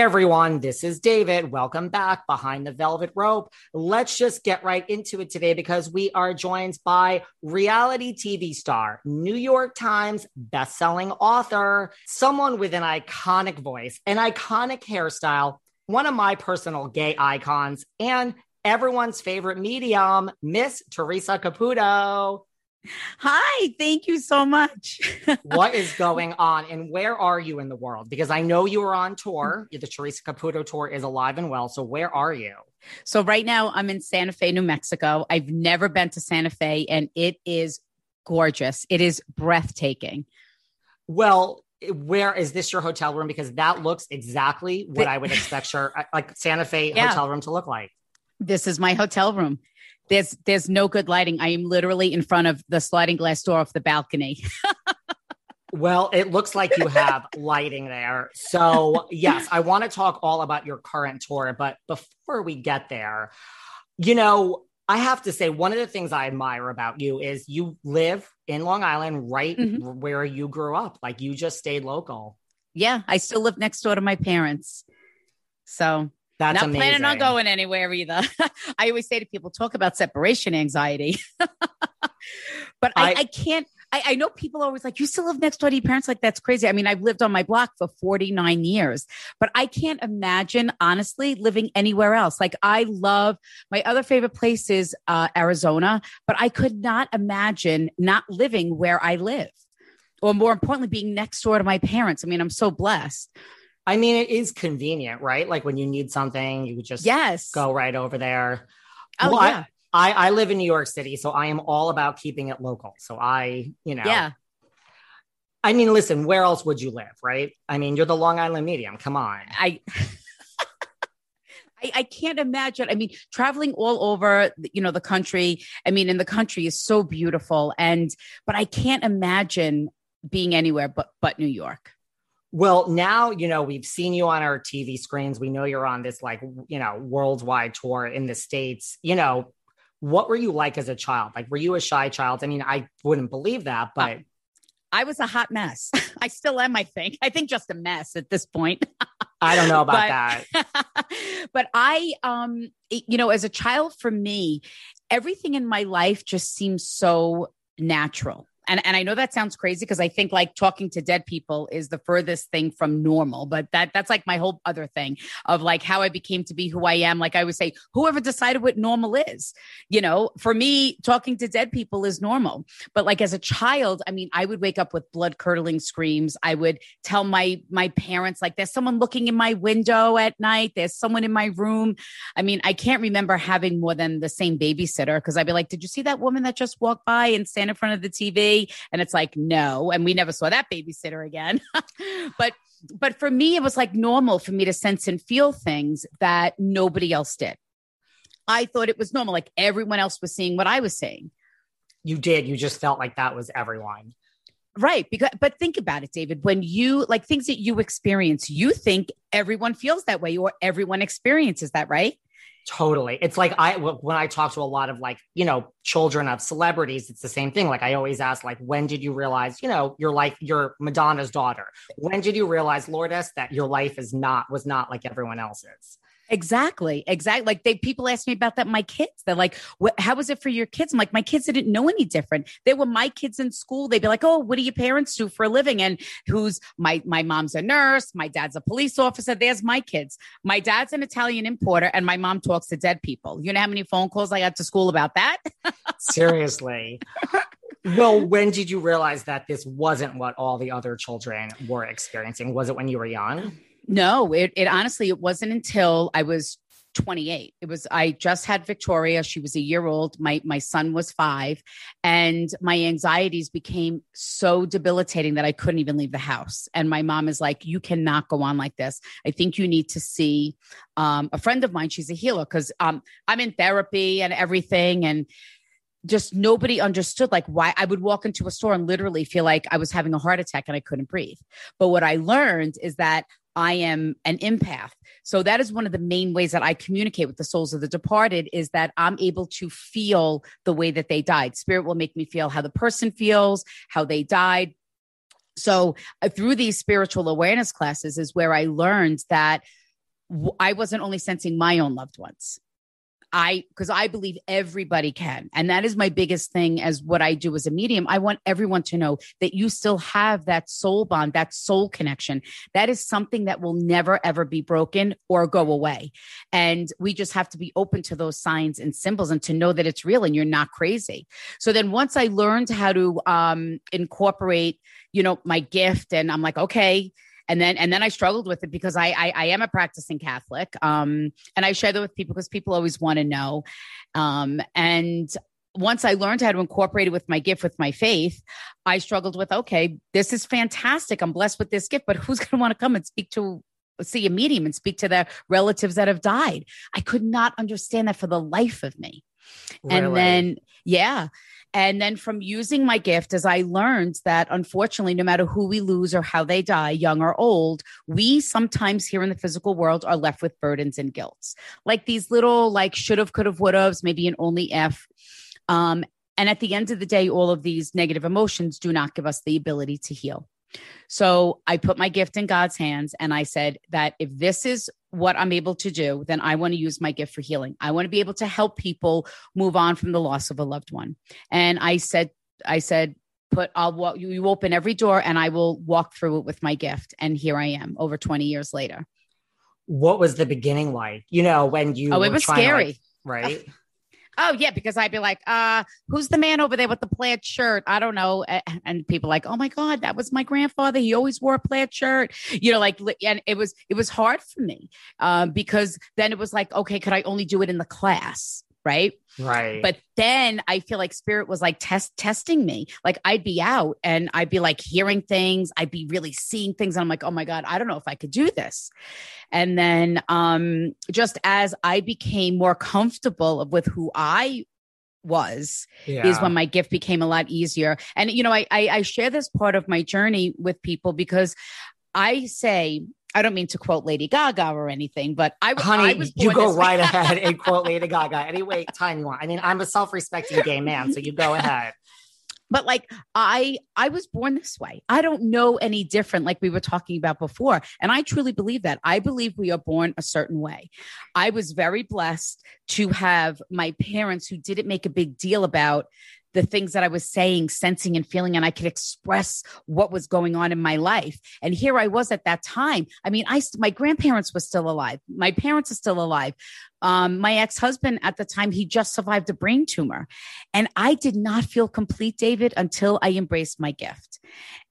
Everyone, this is David. Welcome back behind the velvet rope. Let's just get right into it today because we are joined by reality TV star, New York Times bestselling author, someone with an iconic voice, an iconic hairstyle, one of my personal gay icons, and everyone's favorite medium, Miss Theresa Caputo. Hi, thank you so much. what is going on and where are you in the world? Because I know you are on tour. The Theresa Caputo tour is alive and well. So where are you? So right now I'm in Santa Fe, New Mexico. I've never been to Santa Fe and it is gorgeous. It is breathtaking. Well, where is this your hotel room? Because that looks exactly what I would expect your uh, like Santa Fe yeah. hotel room to look like. This is my hotel room there's there's no good lighting. I am literally in front of the sliding glass door of the balcony. well, it looks like you have lighting there. So, yes, I want to talk all about your current tour, but before we get there, you know, I have to say one of the things I admire about you is you live in Long Island right mm-hmm. where you grew up. Like you just stayed local. Yeah, I still live next door to my parents. So that's not amazing. planning on going anywhere either. I always say to people, talk about separation anxiety. but I, I, I can't. I, I, know people are always like, you still live next door to your parents. Like, that's crazy. I mean, I've lived on my block for 49 years, but I can't imagine, honestly, living anywhere else. Like, I love my other favorite place is uh, Arizona, but I could not imagine not living where I live, or more importantly, being next door to my parents. I mean, I'm so blessed. I mean, it is convenient, right? Like when you need something, you just yes go right over there. Oh well, yeah. I, I, I live in New York City, so I am all about keeping it local. So I, you know, yeah. I mean, listen, where else would you live, right? I mean, you're the Long Island medium. Come on. I I, I, can't imagine. I mean, traveling all over, you know, the country. I mean, in the country is so beautiful, and but I can't imagine being anywhere but but New York. Well, now, you know, we've seen you on our TV screens. We know you're on this like, you know, worldwide tour in the States. You know, what were you like as a child? Like, were you a shy child? I mean, I wouldn't believe that, but. I was a hot mess. I still am, I think. I think just a mess at this point. I don't know about but, that. but I, um, you know, as a child for me, everything in my life just seems so natural and and I know that sounds crazy because I think like talking to dead people is the furthest thing from normal, but that that's like my whole other thing of like how I became to be who I am. Like I would say, whoever decided what normal is, you know, for me, talking to dead people is normal. But like as a child, I mean, I would wake up with blood curdling screams. I would tell my my parents like, "There's someone looking in my window at night. There's someone in my room." I mean, I can't remember having more than the same babysitter because I'd be like, "Did you see that woman that just walked by and stand in front of the TV?" And it's like, no. And we never saw that babysitter again. but but for me, it was like normal for me to sense and feel things that nobody else did. I thought it was normal, like everyone else was seeing what I was seeing. You did. You just felt like that was everyone. Right. Because, but think about it, David. When you like things that you experience, you think everyone feels that way or everyone experiences that, right? Totally. It's like I when I talk to a lot of like, you know, children of celebrities, it's the same thing. Like I always ask like when did you realize, you know, your life you're Madonna's daughter. When did you realize, Lourdes, that your life is not was not like everyone else's? Exactly. Exactly. Like they people ask me about that. My kids, they're like, how was it for your kids? I'm like, my kids didn't know any different. They were my kids in school. They'd be like, oh, what do your parents do for a living? And who's my my mom's a nurse, my dad's a police officer. There's my kids. My dad's an Italian importer, and my mom talks to dead people. You know how many phone calls I got to school about that? Seriously. well, when did you realize that this wasn't what all the other children were experiencing? Was it when you were young? No, it, it honestly, it wasn't until I was 28. It was I just had Victoria. She was a year old. My my son was 5 and my anxieties became so debilitating that I couldn't even leave the house. And my mom is like, "You cannot go on like this. I think you need to see um, a friend of mine. She's a healer cuz um, I'm in therapy and everything and just nobody understood like why I would walk into a store and literally feel like I was having a heart attack and I couldn't breathe. But what I learned is that I am an empath. So that is one of the main ways that I communicate with the souls of the departed is that I'm able to feel the way that they died. Spirit will make me feel how the person feels, how they died. So uh, through these spiritual awareness classes is where I learned that I wasn't only sensing my own loved ones. I, because I believe everybody can. And that is my biggest thing as what I do as a medium. I want everyone to know that you still have that soul bond, that soul connection. That is something that will never, ever be broken or go away. And we just have to be open to those signs and symbols and to know that it's real and you're not crazy. So then once I learned how to um, incorporate, you know, my gift, and I'm like, okay, and then and then I struggled with it because I I, I am a practicing Catholic, um, and I share that with people because people always want to know, um, and once I learned how to incorporate it with my gift, with my faith, I struggled with, okay, this is fantastic. I'm blessed with this gift, but who's going to want to come and speak to, see a medium and speak to their relatives that have died? I could not understand that for the life of me. Really? And then, yeah. And then from using my gift, as I learned that unfortunately, no matter who we lose or how they die, young or old, we sometimes here in the physical world are left with burdens and guilts, like these little, like should have, could have, would have, maybe an only if. Um, and at the end of the day, all of these negative emotions do not give us the ability to heal. So I put my gift in God's hands and I said that if this is what I'm able to do, then I want to use my gift for healing. I want to be able to help people move on from the loss of a loved one. And I said, I said, put, I'll walk, you, you open every door and I will walk through it with my gift. And here I am over 20 years later. What was the beginning like? You know, when you, oh, it was scary. Like, right. Oh yeah, because I'd be like, uh, who's the man over there with the plaid shirt? I don't know. And people like, oh my God, that was my grandfather. He always wore a plaid shirt. You know, like and it was it was hard for me. Um, because then it was like, okay, could I only do it in the class? Right? Right. But then i feel like spirit was like test testing me. Like i'd be out and i'd be like hearing things. I'd be really seeing things. And i'm like oh my god i don't know if i could do this. And then um just as i became more comfortable with who i was yeah. is when my gift became a lot easier. And you know I, I i share this part of my journey with people because i say I don't mean to quote Lady Gaga or anything, but I, honey, I was you go right ahead and quote Lady Gaga any way time you want. I mean, I'm a self-respecting gay man, so you go ahead. But like I, I was born this way. I don't know any different, like we were talking about before, and I truly believe that. I believe we are born a certain way. I was very blessed to have my parents who didn't make a big deal about the things that I was saying, sensing, and feeling, and I could express what was going on in my life. And here I was at that time. I mean, I my grandparents were still alive. My parents are still alive. Um, my ex husband at the time, he just survived a brain tumor. And I did not feel complete, David, until I embraced my gift.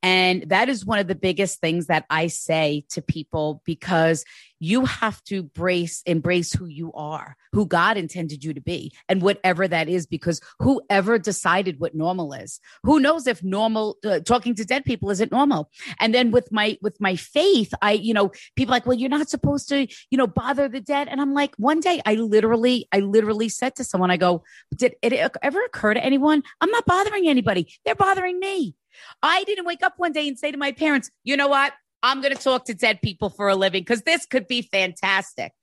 And that is one of the biggest things that I say to people because you have to brace, embrace who you are, who God intended you to be, and whatever that is, because whoever decided what normal is, who knows if normal, uh, talking to dead people isn't normal. And then with my, with my faith, I, you know, people like, well, you're not supposed to, you know, bother the dead. And I'm like, one day I literally, I literally said to someone, I go, did it ever occur to anyone? I'm not bothering anybody. They're bothering me. I didn't wake up one day and say to my parents, you know what? I'm going to talk to dead people for a living because this could be fantastic.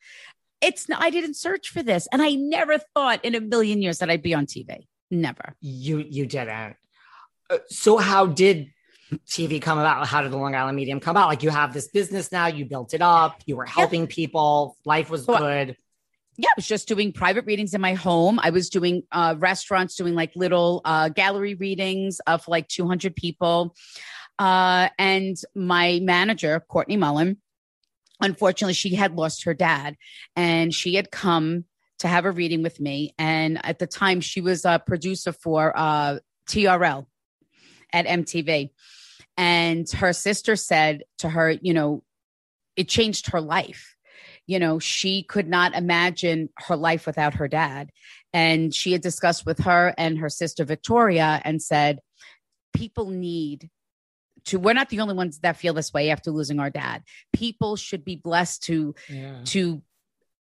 It's I didn't search for this, and I never thought in a million years that I'd be on TV. Never. You you didn't. Uh, so how did TV come about? How did the Long Island Medium come about? Like you have this business now, you built it up, you were helping yeah. people, life was so good yeah, I was just doing private readings in my home. I was doing uh, restaurants, doing like little uh, gallery readings of like 200 people. Uh, and my manager, Courtney Mullen, unfortunately, she had lost her dad and she had come to have a reading with me. And at the time, she was a producer for uh, TRL at MTV. And her sister said to her, you know, it changed her life you know, she could not imagine her life without her dad. And she had discussed with her and her sister Victoria and said, people need to we're not the only ones that feel this way after losing our dad people should be blessed to yeah. to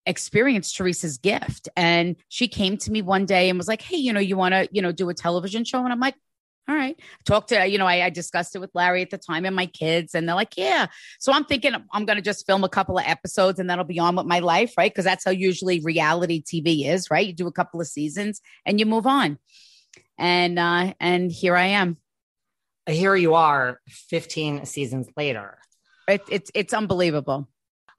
experience theresa's gift and she came to me one day and was like hey you know you want to you know do a television show and i'm like all right. Talk to, you know, I, I, discussed it with Larry at the time and my kids, and they're like, yeah. So I'm thinking I'm going to just film a couple of episodes and that'll be on with my life, right? Because that's how usually reality TV is, right? You do a couple of seasons and you move on. And, uh, and here I am. Here you are 15 seasons later. It, it's, it's unbelievable.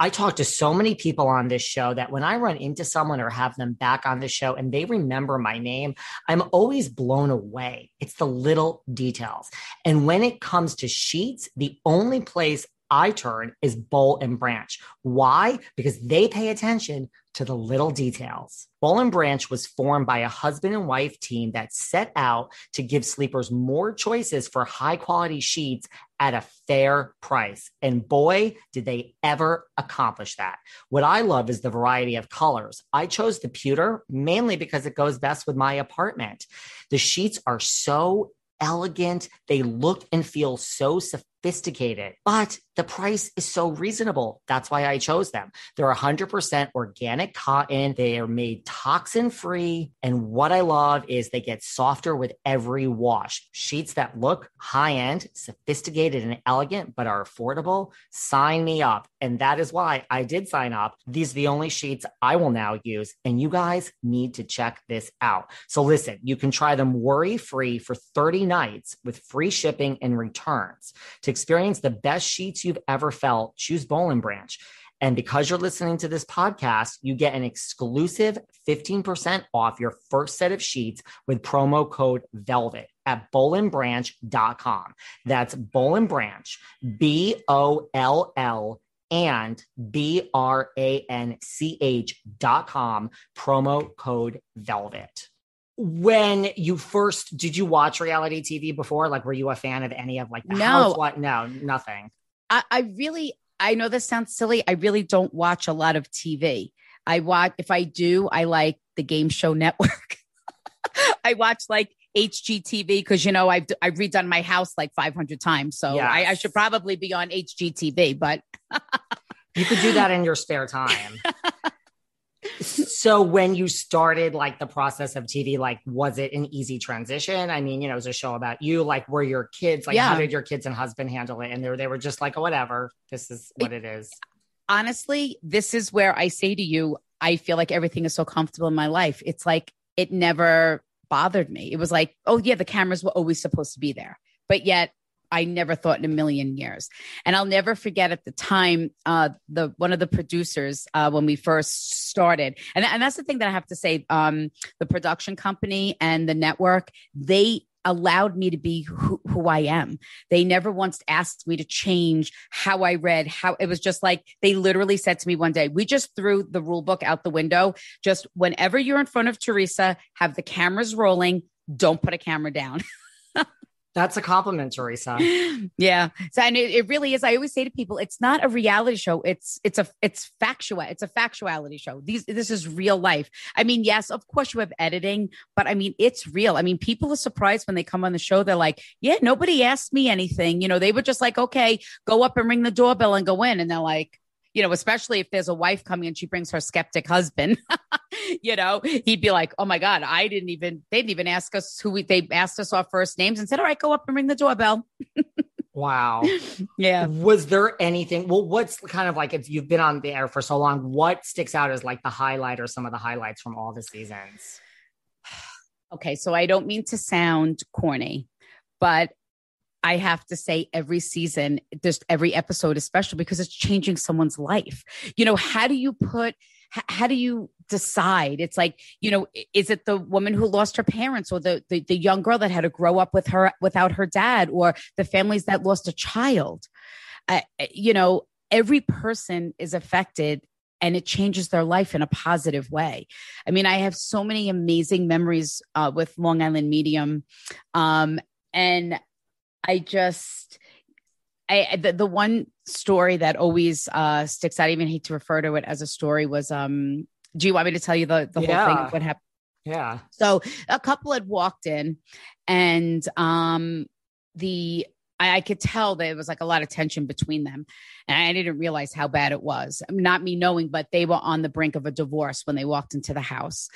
I talk to so many people on this show that when I run into someone or have them back on the show and they remember my name, I'm always blown away. It's the little details. And when it comes to sheets, the only place I turn is Boll and Branch. Why? Because they pay attention to the little details. Boll and Branch was formed by a husband and wife team that set out to give sleepers more choices for high quality sheets at a fair price. And boy, did they ever accomplish that. What I love is the variety of colors. I chose the pewter mainly because it goes best with my apartment. The sheets are so elegant. They look and feel so sophisticated, but the price is so reasonable. That's why I chose them. They're 100% organic cotton. They are made toxin free. And what I love is they get softer with every wash. Sheets that look high end, sophisticated, and elegant, but are affordable. Sign me up. And that is why I did sign up. These are the only sheets I will now use. And you guys need to check this out. So listen, you can try them worry free for 30 nights with free shipping and returns. To experience the best sheets you've ever felt, choose Boll and Branch. And because you're listening to this podcast, you get an exclusive 15% off your first set of sheets with promo code VELVET at bollandbranch.com. That's Boll and Branch, B O L L and B R A N C H dot com, promo code VELVET when you first did you watch reality TV before? Like, were you a fan of any of like the no. house? What? No, nothing. I, I really, I know this sounds silly. I really don't watch a lot of TV. I watch, if I do, I like the game show network. I watch like HGTV because, you know, I've, I've redone my house like 500 times. So yes. I, I should probably be on HGTV, but you could do that in your spare time. so when you started like the process of TV, like was it an easy transition? I mean, you know, it was a show about you. Like, were your kids like, yeah. how did your kids and husband handle it? And they were they were just like, oh, whatever, this is what it is. Honestly, this is where I say to you, I feel like everything is so comfortable in my life. It's like it never bothered me. It was like, oh yeah, the cameras were always supposed to be there, but yet I never thought in a million years. And I'll never forget at the time, uh, the one of the producers uh, when we first started, and, and that's the thing that I have to say, um, the production company and the network, they allowed me to be who, who, I am. They never once asked me to change how I read, how it was just like they literally said to me one day, we just threw the rule book out the window. Just whenever you're in front of Theresa, have the cameras rolling, don't put a camera down. That's a compliment, Theresa. Yeah. So and it, it, really is. I always say to people, it's not a reality show. It's it's a it's factual. It's a factuality show. These this is real life. I mean, yes, of course you have editing, but I mean it's real. I mean, people are surprised when they come on the show. They're like, Yeah, nobody asked me anything. You know, they were just like, Okay, go up and ring the doorbell and go in. And they're like, you know, especially if there's a wife coming and she brings her skeptic husband, you know, he'd be like, oh my God, I didn't even, they didn't even ask us who we, they asked us our first names and said, all right, go up and ring the doorbell. Wow. Yeah. Was there anything? Well, what's kind of like if you've been on the air for so long, what sticks out as like the highlight or some of the highlights from all the seasons? Okay. So I don't mean to sound corny, but I have to say every season, just every episode is special because it's changing someone's life. You know, how do you put, how do you decide? It's like, you know, is it the woman who lost her parents or the, the, the young girl that had to grow up with her without her dad or the families that lost a child? Uh, you know, every person is affected and it changes their life in a positive way. I mean, I have so many amazing memories uh, with Long Island Medium. Um, and I just, I the, the one story that always uh, sticks out. I even hate to refer to it as a story. Was um, do you want me to tell you the the yeah. whole thing of what happened? Yeah. So a couple had walked in, and um, the I, I, could tell there was like a lot of tension between them, and I didn't realize how bad it was. Not me knowing, but they were on the brink of a divorce when they walked into the house,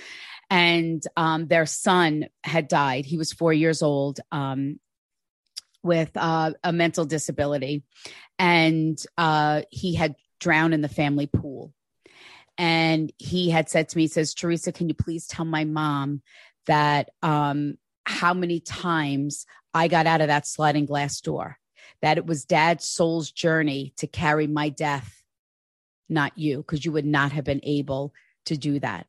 and um, their son had died. He was four years old, um, with uh, a mental disability, and uh, he had drowned in the family pool. And he had said to me, he says, Theresa, can you please tell my mom that um, how many times I got out of that sliding glass door? That it was dad's soul's journey to carry my death not you, because you would not have been able to do that.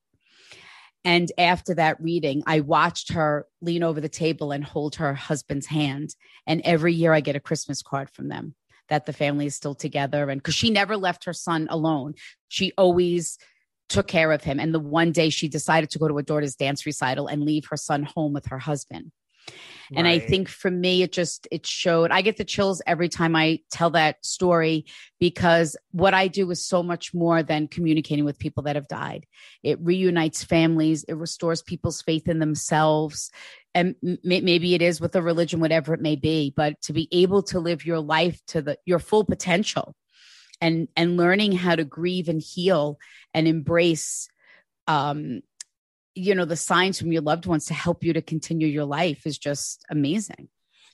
And after that reading, I watched her lean over the table and hold her husband's hand. And every year I get a Christmas card from them that the family is still together. And because she never left her son alone, she always took care of him. And the one day she decided to go to a daughter's dance recital and leave her son home with her husband. And I think for me, it just, it showed, I get the chills every time I tell that story because what I do is so much more than communicating with people that have died. It reunites families, it restores people's faith in themselves. And m- maybe it is with a religion, whatever it may be, but to be able to live your life to the, your full potential and, and learning how to grieve and heal and embrace um, you know the signs from your loved ones to help you to continue your life is just amazing.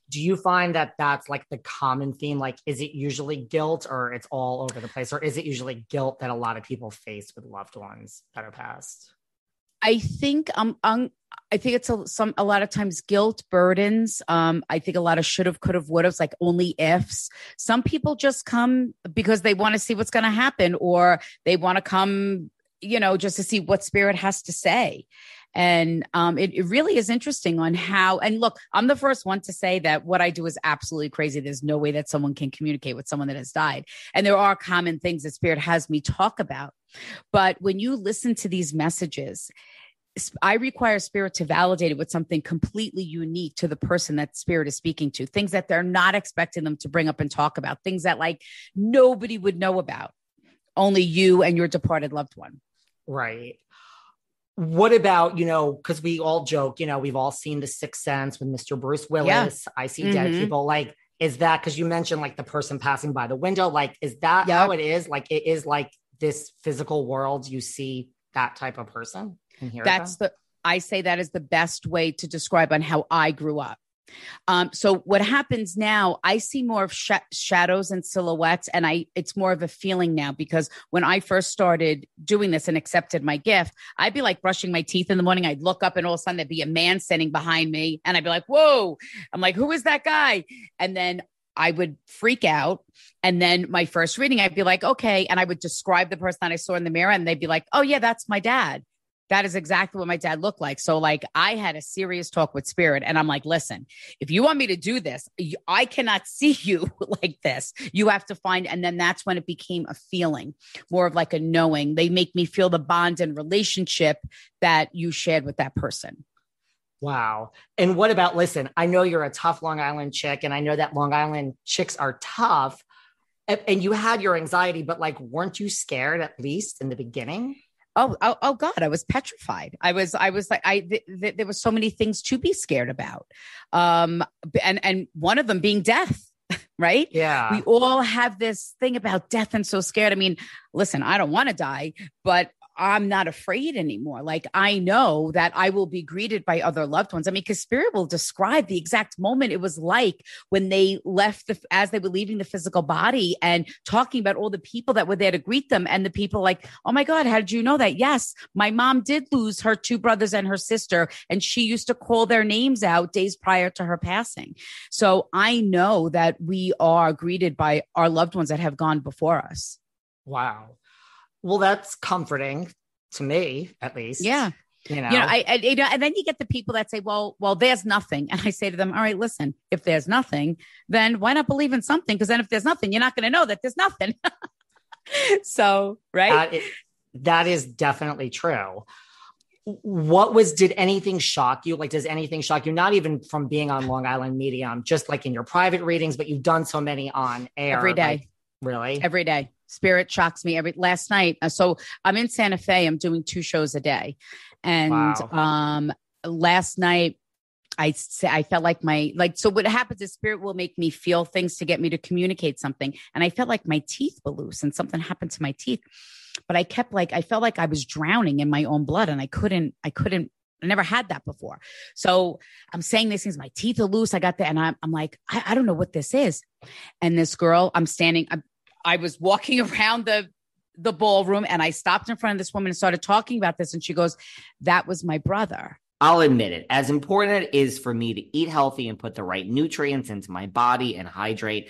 Do you find that that's like the common theme? Like is it usually guilt or it's all over the place? Or is it usually guilt that a lot of people face with loved ones that are passed? I think um, um i think it's a, some a lot of times guilt burdens um i think a lot of should have could have would have like only ifs. Some people just come because they want to see what's going to happen or they want to come you know, just to see what spirit has to say. And um, it, it really is interesting on how, and look, I'm the first one to say that what I do is absolutely crazy. There's no way that someone can communicate with someone that has died. And there are common things that spirit has me talk about. But when you listen to these messages, I require spirit to validate it with something completely unique to the person that spirit is speaking to, things that they're not expecting them to bring up and talk about, things that like nobody would know about, only you and your departed loved one. Right. What about, you know, because we all joke, you know, we've all seen The Sixth Sense with Mr. Bruce Willis. Yeah. I see mm-hmm. dead people. Like, is that because you mentioned like the person passing by the window? Like, is that yep. how it is? Like, it is like this physical world you see that type of person? That's the, I say that is the best way to describe on how I grew up. Um, so what happens now, I see more of sh- shadows and silhouettes, and I it's more of a feeling now because when I first started doing this and accepted my gift, I'd be like brushing my teeth in the morning. I'd look up, and all of a sudden there'd be a man standing behind me, and I'd be like, "Whoa!" I'm like, "Who is that guy?" And then I would freak out. And then my first reading, I'd be like, okay. And I would describe the person that I saw in the mirror, and they'd be like, oh, yeah, that's my dad that is exactly what my dad looked like. So, like, I had a serious talk with spirit, and I'm like, listen, if you want me to do this, I cannot see you like this. You have to find, and then that's when it became a feeling, more of like a knowing. They make me feel the bond and relationship that you shared with that person. Wow. And what about, listen, I know you're a tough Long Island chick, and I know that Long Island chicks are tough. And you had your anxiety, but like, weren't you scared at least in the beginning? Oh, oh, oh God, I was petrified. I was, I was like, I, th- th- there were so many things to be scared about. Um, and, and one of them being death, right? Yeah. We all have this thing about death and so scared. I mean, listen, I don't want to die, but I'm not afraid anymore. Like I know that I will be greeted by other loved ones. I mean, because spirit will describe the exact moment it was like when they left the as they were leaving the physical body and talking about all the people that were there to greet them. And the people like, oh my God, how did you know that? Yes, my mom did lose her two brothers and her sister, and she used to call their names out days prior to her passing. So I know that we are greeted by our loved ones that have gone before us. Wow. Well, that's comforting to me, at least. Yeah. You know, you know, I, I, you know, and then you get the people that say, well, well, there's nothing. And I say to them, all right, listen, if there's nothing, then why not believe in something? Because then if there's nothing, you're not going to know that there's nothing. so, right. That is, that is definitely true. What was, did anything shock you? Like, does anything shock you? Not even from being on Long Island Medium, just like in your private readings, but you've done so many on air. Every day. Like, really? Every day. Spirit shocks me every last night. Uh, so I'm in Santa Fe. I'm doing two shows a day, and wow. um, last night I say I felt like my like so what happens is spirit will make me feel things to get me to communicate something, and I felt like my teeth were loose and something happened to my teeth, but I kept like I felt like I was drowning in my own blood, and I couldn't I couldn't I never had that before. So I'm saying these things, my teeth are loose. I got that. And I'm, I'm like, I, I, don't know what this is. And this girl, I'm standing, I'm, I was walking around the the ballroom and I stopped in front of this woman and started talking about this. And she goes, That was my brother. I'll admit it. As important it is for me to eat healthy and put the right nutrients into my body and hydrate,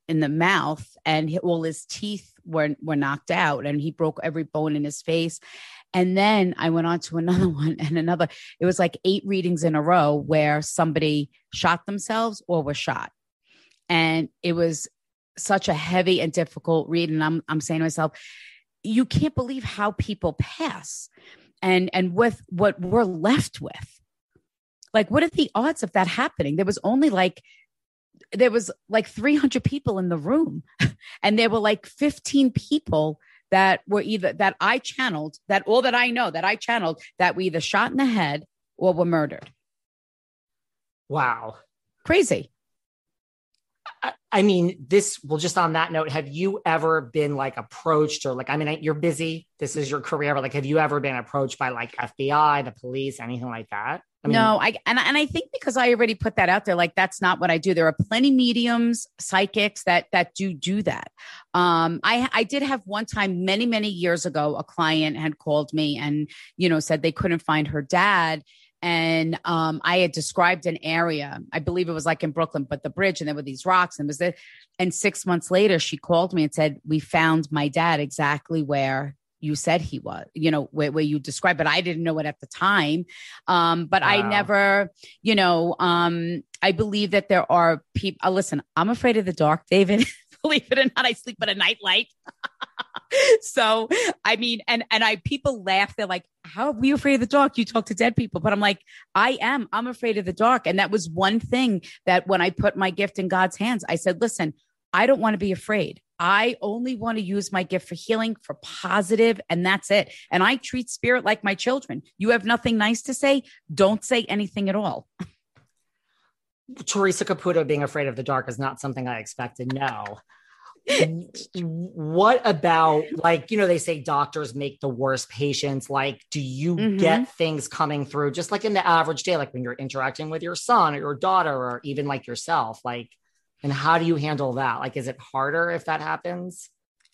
in the mouth and all his teeth were were knocked out and he broke every bone in his face and then I went on to another one and another. It was like eight readings in a row where somebody shot themselves or was shot. And it was such a heavy and difficult read. And I'm, I'm saying to myself, you can't believe how people pass and, and with what we're left with. Like, what are the odds of that happening? There was only like there was like 300 people in the room and there were like 15 people that were either that I channeled, that all that I know that I channeled, that we either shot in the head or were murdered. Wow. Crazy. I, I mean, this, well, just on that note, have you ever been like approached or like, I mean, you're busy. This is your career. But like, have you ever been approached by like FBI, the police, anything like that? I mean, no, I and and I think because I already put that out there, like that's not what I do. There are plenty mediums, psychics that that do do that. Um, I I did have one time many many years ago, a client had called me and you know said they couldn't find her dad, and um, I had described an area. I believe it was like in Brooklyn, but the bridge, and there were these rocks, and was there. And six months later, she called me and said, "We found my dad exactly where you said he was, you know, where, where you described, but I didn't know it at the time. Um, but wow. I never, you know, um, I believe that there are people. Uh, listen, I'm afraid of the dark, David. believe it or not, I sleep with a nightlight. so I mean, and and I people laugh. They're like, "How are you afraid of the dark? You talk to dead people." But I'm like, I am. I'm afraid of the dark, and that was one thing that when I put my gift in God's hands, I said, "Listen, I don't want to be afraid. I only want to use my gift for healing, for positive, and that's it. And I treat spirit like my children. You have nothing nice to say, don't say anything at all. Theresa Caputo being afraid of the dark is not something I expected. No. what about like you know they say doctors make the worst patients like do you mm-hmm. get things coming through just like in the average day like when you're interacting with your son or your daughter or even like yourself like and how do you handle that? Like, is it harder if that happens?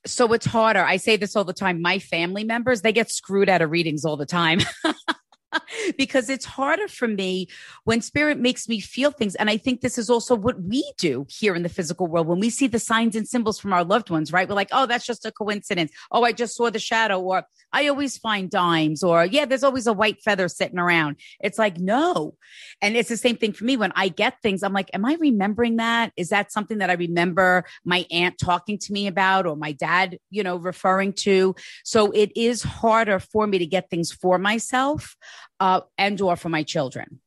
So it's harder. I say this all the time. My family members, they get screwed out of readings all the time. because it's harder for me when spirit makes me feel things. And I think this is also what we do here in the physical world. When we see the signs and symbols from our loved ones, right? We're like, oh, that's just a coincidence. Oh, I just saw the shadow. Or I always find dimes. Or yeah, there's always a white feather sitting around. It's like, no. And it's the same thing for me when I get things. I'm like, am I remembering that? Is that something that I remember my aunt talking to me about or my dad, you know, referring to? So it is harder for me to get things for myself uh, and or for my children.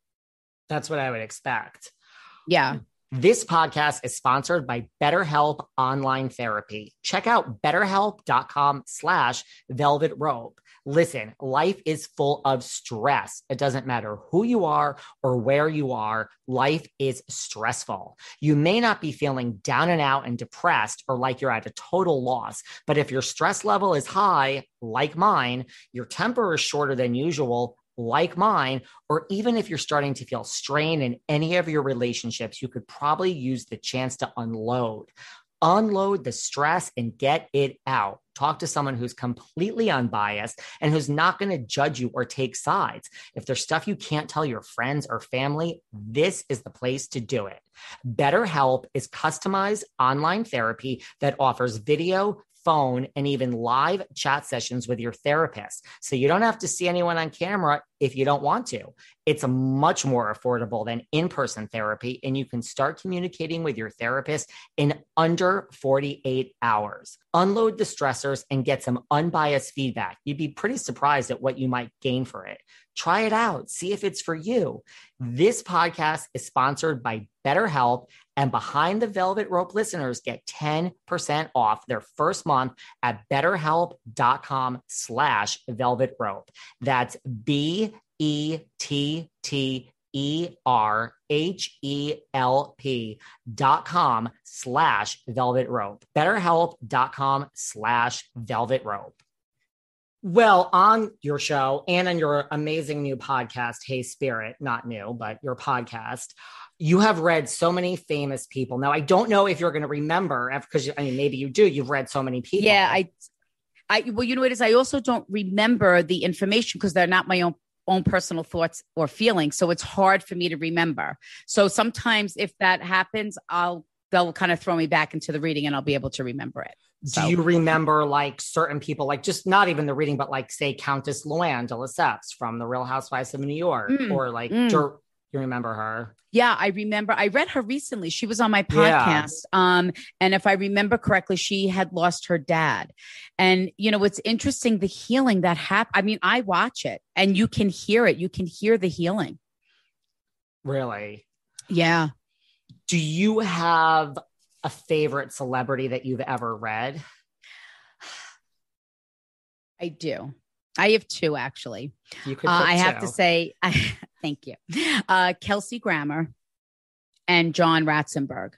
That's what I would expect. Yeah. This podcast is sponsored by BetterHelp Online Therapy. Check out betterhelp.com slash velvet rope. Listen, life is full of stress. It doesn't matter who you are or where you are. Life is stressful. You may not be feeling down and out and depressed or like you're at a total loss, but if your stress level is high, like mine, your temper is shorter than usual, like mine, or even if you're starting to feel strain in any of your relationships, you could probably use the chance to unload. Unload the stress and get it out. Talk to someone who's completely unbiased and who's not going to judge you or take sides. If there's stuff you can't tell your friends or family, this is the place to do it. BetterHelp is customized online therapy that offers video, phone, and even live chat sessions with your therapist. So you don't have to see anyone on camera if you don't want to. It's much more affordable than in person therapy, and you can start communicating with your therapist in under 48 hours. Unload the stressors and get some unbiased feedback. You'd be pretty surprised at what you might gain for it. Try it out, see if it's for you. This podcast is sponsored by BetterHelp, and Behind the Velvet Rope listeners get 10% off their first month at betterhelp.com slash velvet rope. That's B E T T E R H E L P dot com slash velvet rope. BetterHelp dot com slash velvet rope. Well, on your show and on your amazing new podcast, Hey Spirit, not new, but your podcast, you have read so many famous people. Now, I don't know if you're going to remember because I mean, maybe you do. You've read so many people. Yeah, I, I well, you know what is. I also don't remember the information because they're not my own own personal thoughts or feelings, so it's hard for me to remember. So sometimes, if that happens, I'll they'll kind of throw me back into the reading, and I'll be able to remember it. So. Do you remember like certain people, like just not even the reading, but like say Countess Luann de Lesseps from The Real Housewives of New York, mm, or like mm. You remember her? Yeah, I remember. I read her recently. She was on my podcast. Yeah. Um, and if I remember correctly, she had lost her dad. And you know, it's interesting the healing that happened. I mean, I watch it, and you can hear it. You can hear the healing. Really? Yeah. Do you have a favorite celebrity that you've ever read? I do. I have two actually. You could. Uh, I two. have to say, I, thank you, uh, Kelsey Grammer and John Ratzenberg.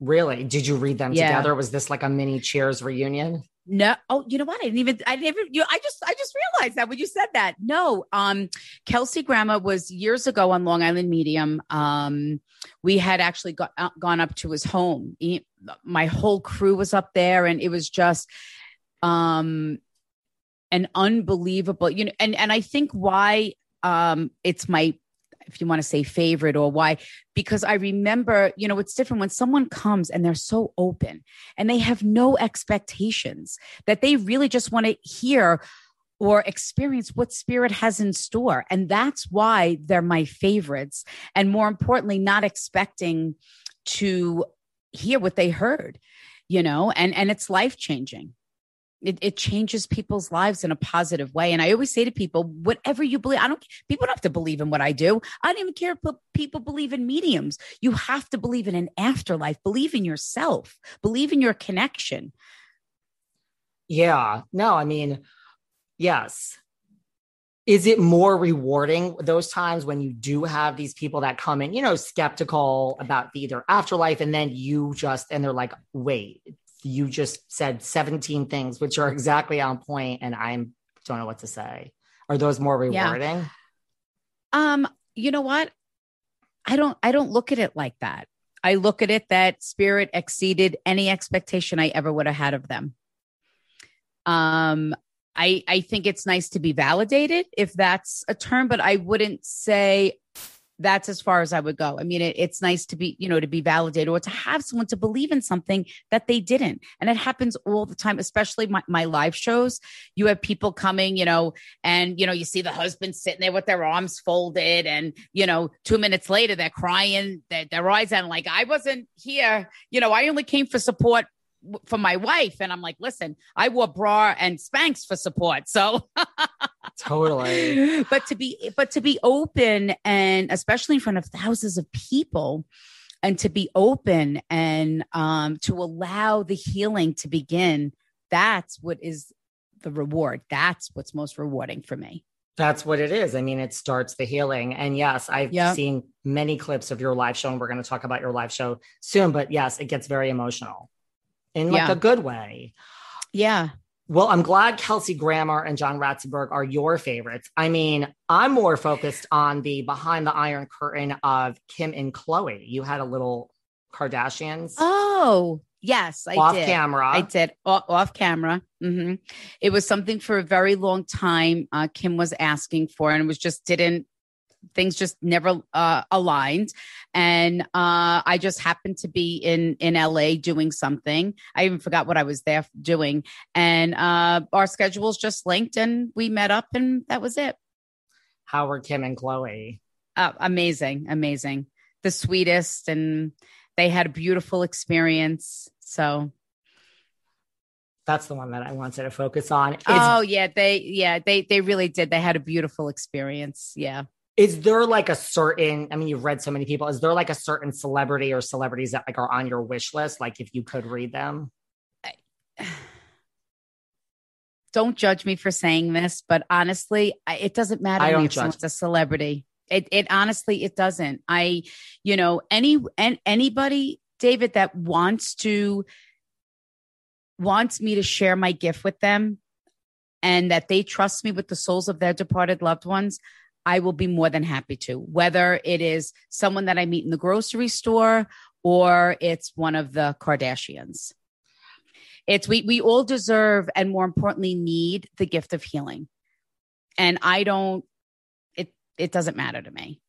Really? Did you read them yeah. together? Was this like a mini Cheers reunion? No. Oh, you know what? I didn't even. I never. You. I just. I just realized that when you said that. No. Um, Kelsey Grammer was years ago on Long Island Medium. Um, we had actually got, uh, gone up to his home. He, my whole crew was up there, and it was just, um, an unbelievable. You know, and and I think why um it's my if you want to say favorite or why because i remember you know it's different when someone comes and they're so open and they have no expectations that they really just want to hear or experience what spirit has in store and that's why they're my favorites and more importantly not expecting to hear what they heard you know and and it's life changing it, it changes people's lives in a positive way. And I always say to people, whatever you believe, I don't, people don't have to believe in what I do. I don't even care if people believe in mediums. You have to believe in an afterlife, believe in yourself, believe in your connection. Yeah. No, I mean, yes. Is it more rewarding those times when you do have these people that come in, you know, skeptical about the either afterlife and then you just, and they're like, wait, you just said 17 things which are exactly on point and i don't know what to say. Are those more rewarding? Yeah. um you know what? I don't i don't look at it like that. I look at it that spirit exceeded any expectation i ever would have had of them. Um i i think it's nice to be validated if that's a term but i wouldn't say that's as far as I would go. I mean, it, it's nice to be, you know, to be validated or to have someone to believe in something that they didn't. And it happens all the time, especially my, my live shows. You have people coming, you know, and, you know, you see the husband sitting there with their arms folded and, you know, two minutes later, they're crying, their, their eyes and like, I wasn't here. You know, I only came for support for my wife. And I'm like, listen, I wore bra and Spanx for support. So totally. But to be, but to be open and especially in front of thousands of people and to be open and um, to allow the healing to begin, that's what is the reward. That's what's most rewarding for me. That's what it is. I mean, it starts the healing. And yes, I've yep. seen many clips of your live show, and we're going to talk about your live show soon. But yes, it gets very emotional in like yeah. a good way. Yeah. Well, I'm glad Kelsey Grammer and John Ratzenberg are your favorites. I mean, I'm more focused on the behind the iron curtain of Kim and Khloe. You had a little Kardashians. Oh, yes, I off did. camera. I did off, off camera. Mm-hmm. It was something for a very long time. Uh, Kim was asking for, and it was just didn't things just never uh, aligned and uh, i just happened to be in in la doing something i even forgot what i was there doing and uh, our schedules just linked and we met up and that was it How were Kim and Khloe Uh, amazing, amazing. The sweetest, and they had a beautiful experience. So that's the one that I wanted to focus on. Is, oh yeah, they yeah they they really did. They had a beautiful experience. Yeah. Is there like a certain? I mean, you've read so many people. Is there like a certain celebrity or celebrities that like are on your wish list? Like if you could read them. Don't judge me for saying this, but honestly, it doesn't matter I don't if judge. someone's a celebrity. It it honestly it doesn't. I you know any and anybody David that wants to wants me to share my gift with them and that they trust me with the souls of their departed loved ones, I will be more than happy to. Whether it is someone that I meet in the grocery store or it's one of the Kardashians. It's we we all deserve and more importantly need the gift of healing. And I don't it it doesn't matter to me.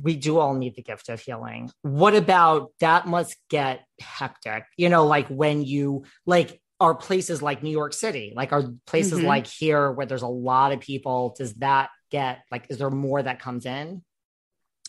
we do all need the gift of healing. What about that must get hectic? You know, like when you like are places like New York City, like are places Mhm. like here where there's a lot of people, does that get like is there more that comes in?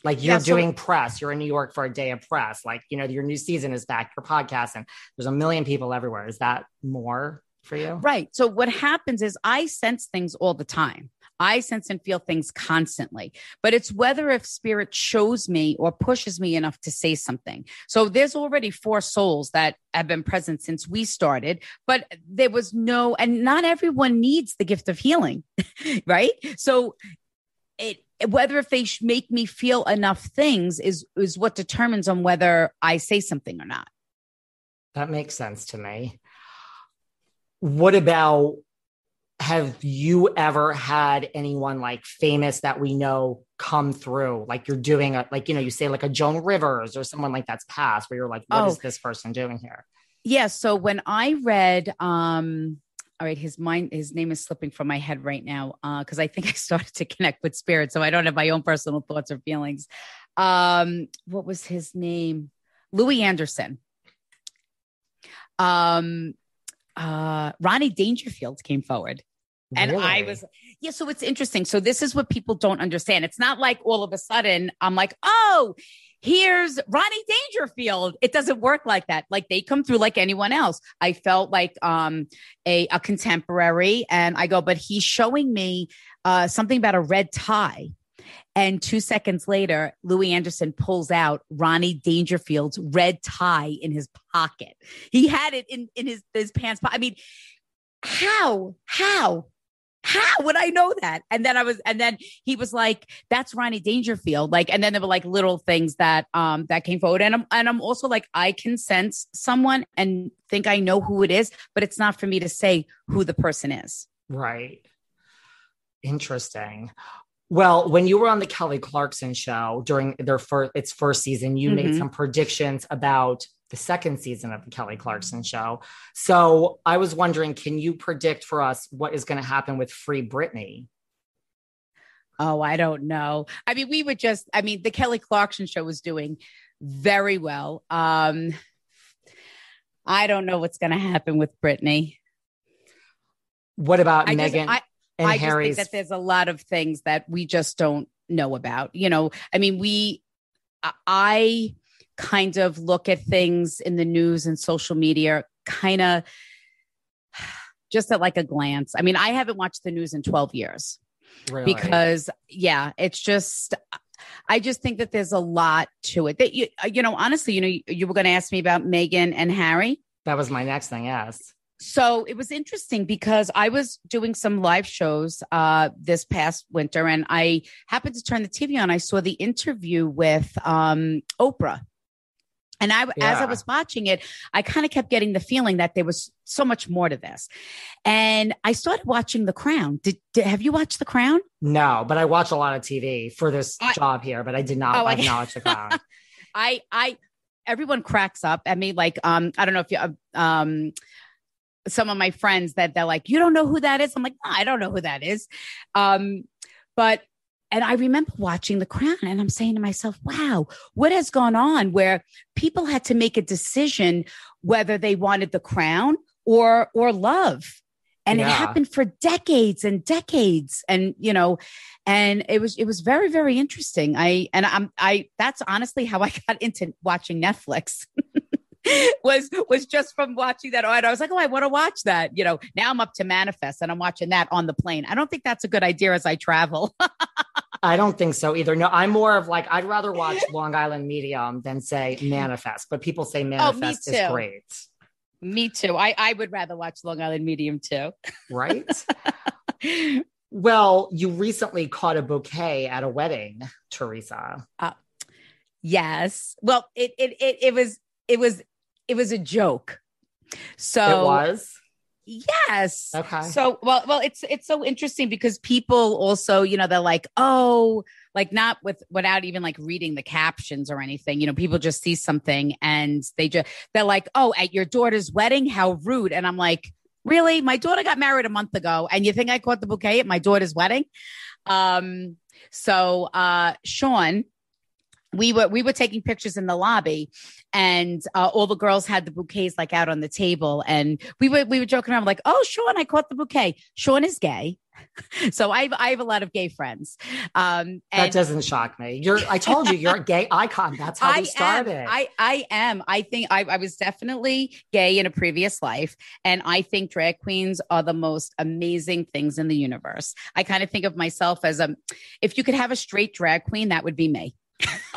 Like you're Yeah, so- doing press, you're in New York for a day of press, like you know, your new season is back, your podcast, and there's a million people everywhere. Is that more for you? Right. So what happens is I sense things all the time. I sense and feel things constantly, but it's whether if spirit shows me or pushes me enough to say something. So there's already four souls that have been present since we started, but there was no, and not everyone needs the gift of healing, right? So it, whether if they make me feel enough things is is what determines on whether I say something or not. That makes sense to me. What about have you ever had anyone like famous that we know come through? Like you're doing a like, you know, you say like a Joan Rivers or someone like that's passed where you're like, what is Oh. this person doing here? Yeah. So when I read, um, all right, his mind, his name is slipping from my head right now because I think I started to connect with spirit, so I don't have my own personal thoughts or feelings. Um, what was his name? Louie Anderson. Um, uh, Ronnie Dangerfield came forward. And I was, yeah. So it's interesting. So this is what people don't understand. It's not like all of a sudden I'm like, oh, here's Ronnie Dangerfield. It doesn't work like that. Like they come through like anyone else. I felt like um a, a contemporary, and I go, but he's showing me uh something about a red tie. And two seconds later, Louie Anderson pulls out Ronnie Dangerfield's red tie in his pocket. He had it in, in his, his pants. po- I mean, how, how, how would I know that? And then I was, and then he was like, that's Ronnie Dangerfield. Like, and then there were like little things that, um, that came forward. And I'm, and I'm also like, I can sense someone and think I know who it is, but it's not for me to say who the person is. Right. Interesting. Well, when you were on the Kelly Clarkson show during their first its first season, you made Mhm. some predictions about the second season of the Kelly Clarkson show. So I was wondering, can you predict for us what is going to happen with Free Britney? Oh, I don't know. I mean, we would just, I mean, the Kelly Clarkson show was doing very well. Um, I don't know what's going to happen with Britney. What about I just, Meghan I, and I just think that there's a lot of things that we just don't know about. You know, I mean, we, I- I kind of look at things in the news and social media kind of just at like a glance. I mean, I haven't watched the news in 12 years really? because yeah it's just i just think that there's a lot to it that you you know honestly you know you, you were going to ask me about meghan and harry that was my next thing. Yes. so it was interesting because i was doing some live shows uh this past winter and i happened to turn the tv on i saw the interview with um oprah and I, as I was watching it, I kind of kept getting the feeling that there was so much more to this. And I started watching The Crown. Did, did have you watched The Crown? No, but I watch a lot of TV for this I- job here, but I did not. Oh, I- I've not watched the crown. I I everyone cracks up at me like um I don't know if you um some of my friends that they're like you don't know who that is I'm like no, I don't know who that is um but and I remember watching The Crown and I'm saying to myself wow what has gone on where people had to make a decision whether they wanted the crown or or love? And Yeah. it happened for decades and decades and you know and it was it was very very interesting. I and i'm i that's honestly how i got into watching netflix was was just from watching that and i was like oh i want to watch that. You know now i'm up to manifest and i'm watching that on the plane. I don't think that's a good idea as i travel. I don't think so either. No, I'm more of like I'd rather watch Long Island Medium than say Manifest, but people say oh, Manifest is great, me too. I i would rather watch long island medium too. Right? well, you recently caught a bouquet at a wedding, Theresa. Uh, yes. Well it it it, it was it was it was a joke so it was Yes. Okay. So well, well, it's it's so interesting because people also, you know, they're like, oh, like not with without even like reading the captions or anything. You know, people just see something and they just they're like, oh, at your daughter's wedding, how rude. And I'm like, really? My daughter got married a month ago, and you think I caught the bouquet at my daughter's wedding? Um, so uh Sean, we were we were taking pictures in the lobby and uh, all the girls had the bouquets like out on the table and we were we were joking around like oh sean i caught the bouquet sean is gay so i i have a lot of gay friends um that doesn't shock me. You're I told you you're a gay icon. That's how I we started. Am, I I am. I think I, I was definitely gay in a previous life, and I think drag queens are the most amazing things in the universe. I kind of think of myself as a, if you could have a straight drag queen, that would be me.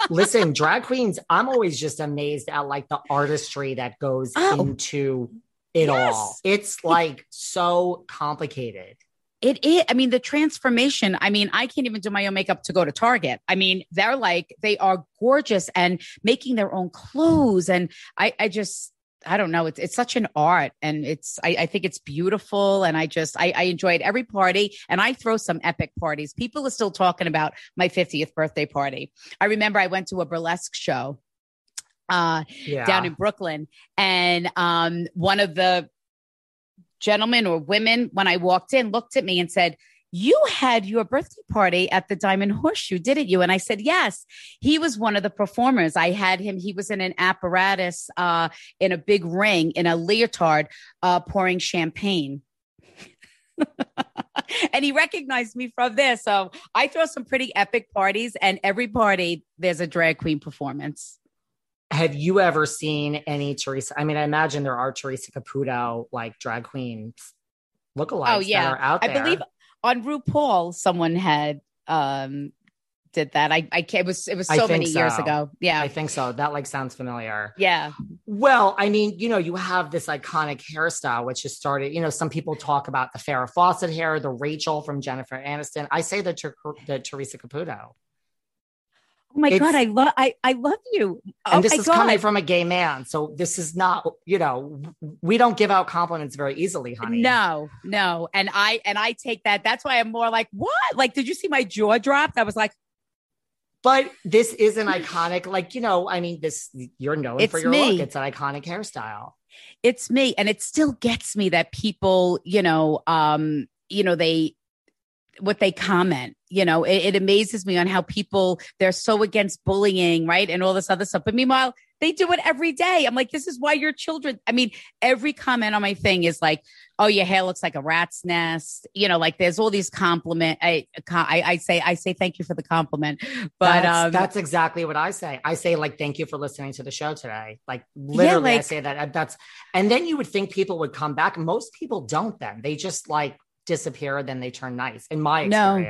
Listen, drag queens, I'm always just amazed at like the artistry that goes Oh. into it Yes. all. It's like so complicated. It is. I mean, the transformation. I mean, I can't even do my own makeup to go to Target. I mean, they're like they are gorgeous and making their own clothes, and I, I just, I don't know. It's it's such an art, and it's. I, I think it's beautiful, and I just, I, I enjoyed every party, and I throw some epic parties. People are still talking about my 50th birthday party. I remember I went to a burlesque show. Uh, Yeah. down in Brooklyn. And um, one of the gentlemen or women, when I walked in, looked at me and said, You had your birthday party at the Diamond Horseshoe, didn't you? And I said, Yes. He was one of the performers. I had him, he was in an apparatus uh, in a big ring in a leotard uh, pouring champagne. and he recognized me from there. So I throw some pretty epic parties, and every party there's a drag queen performance. Have you ever seen any Theresa? I mean, I imagine there are Theresa Caputo like drag queens lookalikes Oh, yeah. that are out I there. believe on RuPaul, someone had um did that. I I can't, it was it was so many years ago. Yeah, I think so. That like sounds familiar. yeah, Well, I mean, you know, you have this iconic hairstyle, which has started, you know, some people talk about the Farrah Fawcett hair, the Rachel from Jennifer Aniston. I say the, the Theresa Caputo. Oh my It's- god, I love I I love you. And oh this is god. coming from a gay man. So this is not, you know, we don't give out compliments very easily, honey. no, no, and I and I take that. That's why I'm more like, what? Like, did you see my jaw drop? I was like, But this is an iconic, like, you know, I mean, this, you're known for your me. look. It's an iconic hairstyle. it's me and it still gets me that people you know um you know they what they comment you know it, it amazes me on how people they're so against bullying right and all this other stuff but meanwhile they do it every day i'm like this is why your children i mean every comment on my thing is like oh your hair looks like a rat's nest you know like there's all these compliment i i, I say i say thank you for the compliment but that's, um that's exactly what I say. I say, like, thank you for listening to the show today. Like, literally, I like- say that. That's, and then you would think people would come back. Most people don't then. They just like disappear, then they turn nice, in my No.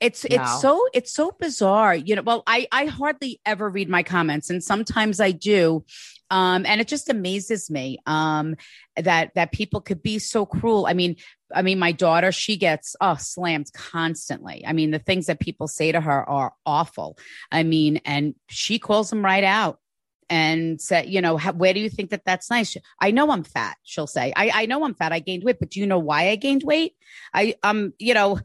It's No. it's so it's so bizarre you know well i i hardly ever read my comments and sometimes i do um and it just amazes me um that that people could be so cruel i mean i mean my daughter she gets oh slammed constantly i mean the things that people say to her are awful i mean and she calls them right out and say, you know, where do you think that that's nice? I know I'm fat. She'll say, I, I know I'm fat. I gained weight, but do you know why I gained weight? I, um, you know,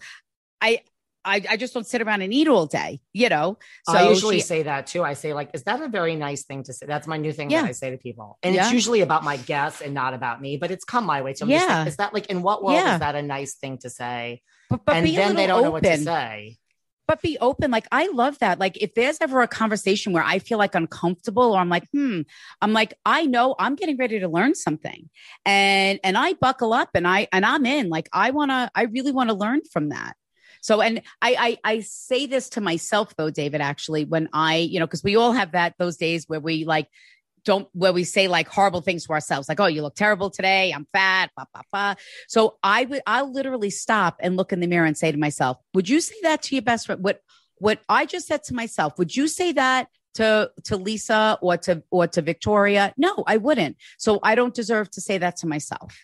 I, I, I just don't sit around and eat all day, you know. So I usually she- say that too. I say, like, is that a very nice thing to say? That's my new thing Yeah. that I say to people. And it's usually about my guests and not about me, but it's come my way. So I'm just Yeah. like, is that like, in what world Yeah. is that a nice thing to say? but, but and then they don't know what to say. but be open. Like I love that. Like if there's ever a conversation where I feel like uncomfortable or I'm like, hmm, I'm like, I know I'm getting ready to learn something. And and I buckle up and I and I'm in. Like I wanna, I really want to learn from that. So, and I, I, I say this to myself though, David, actually, when I, you know, because we all have that those days where we like don't where we say like horrible things to ourselves, like, oh, you look terrible today, I'm fat, blah, blah, blah. So I would I'll literally stop and look in the mirror and say to myself, Would you say that to your best friend? What what I just said to myself, would you say that to to Lisa or to or to Victoria? No, I wouldn't. So I don't deserve to say that to myself.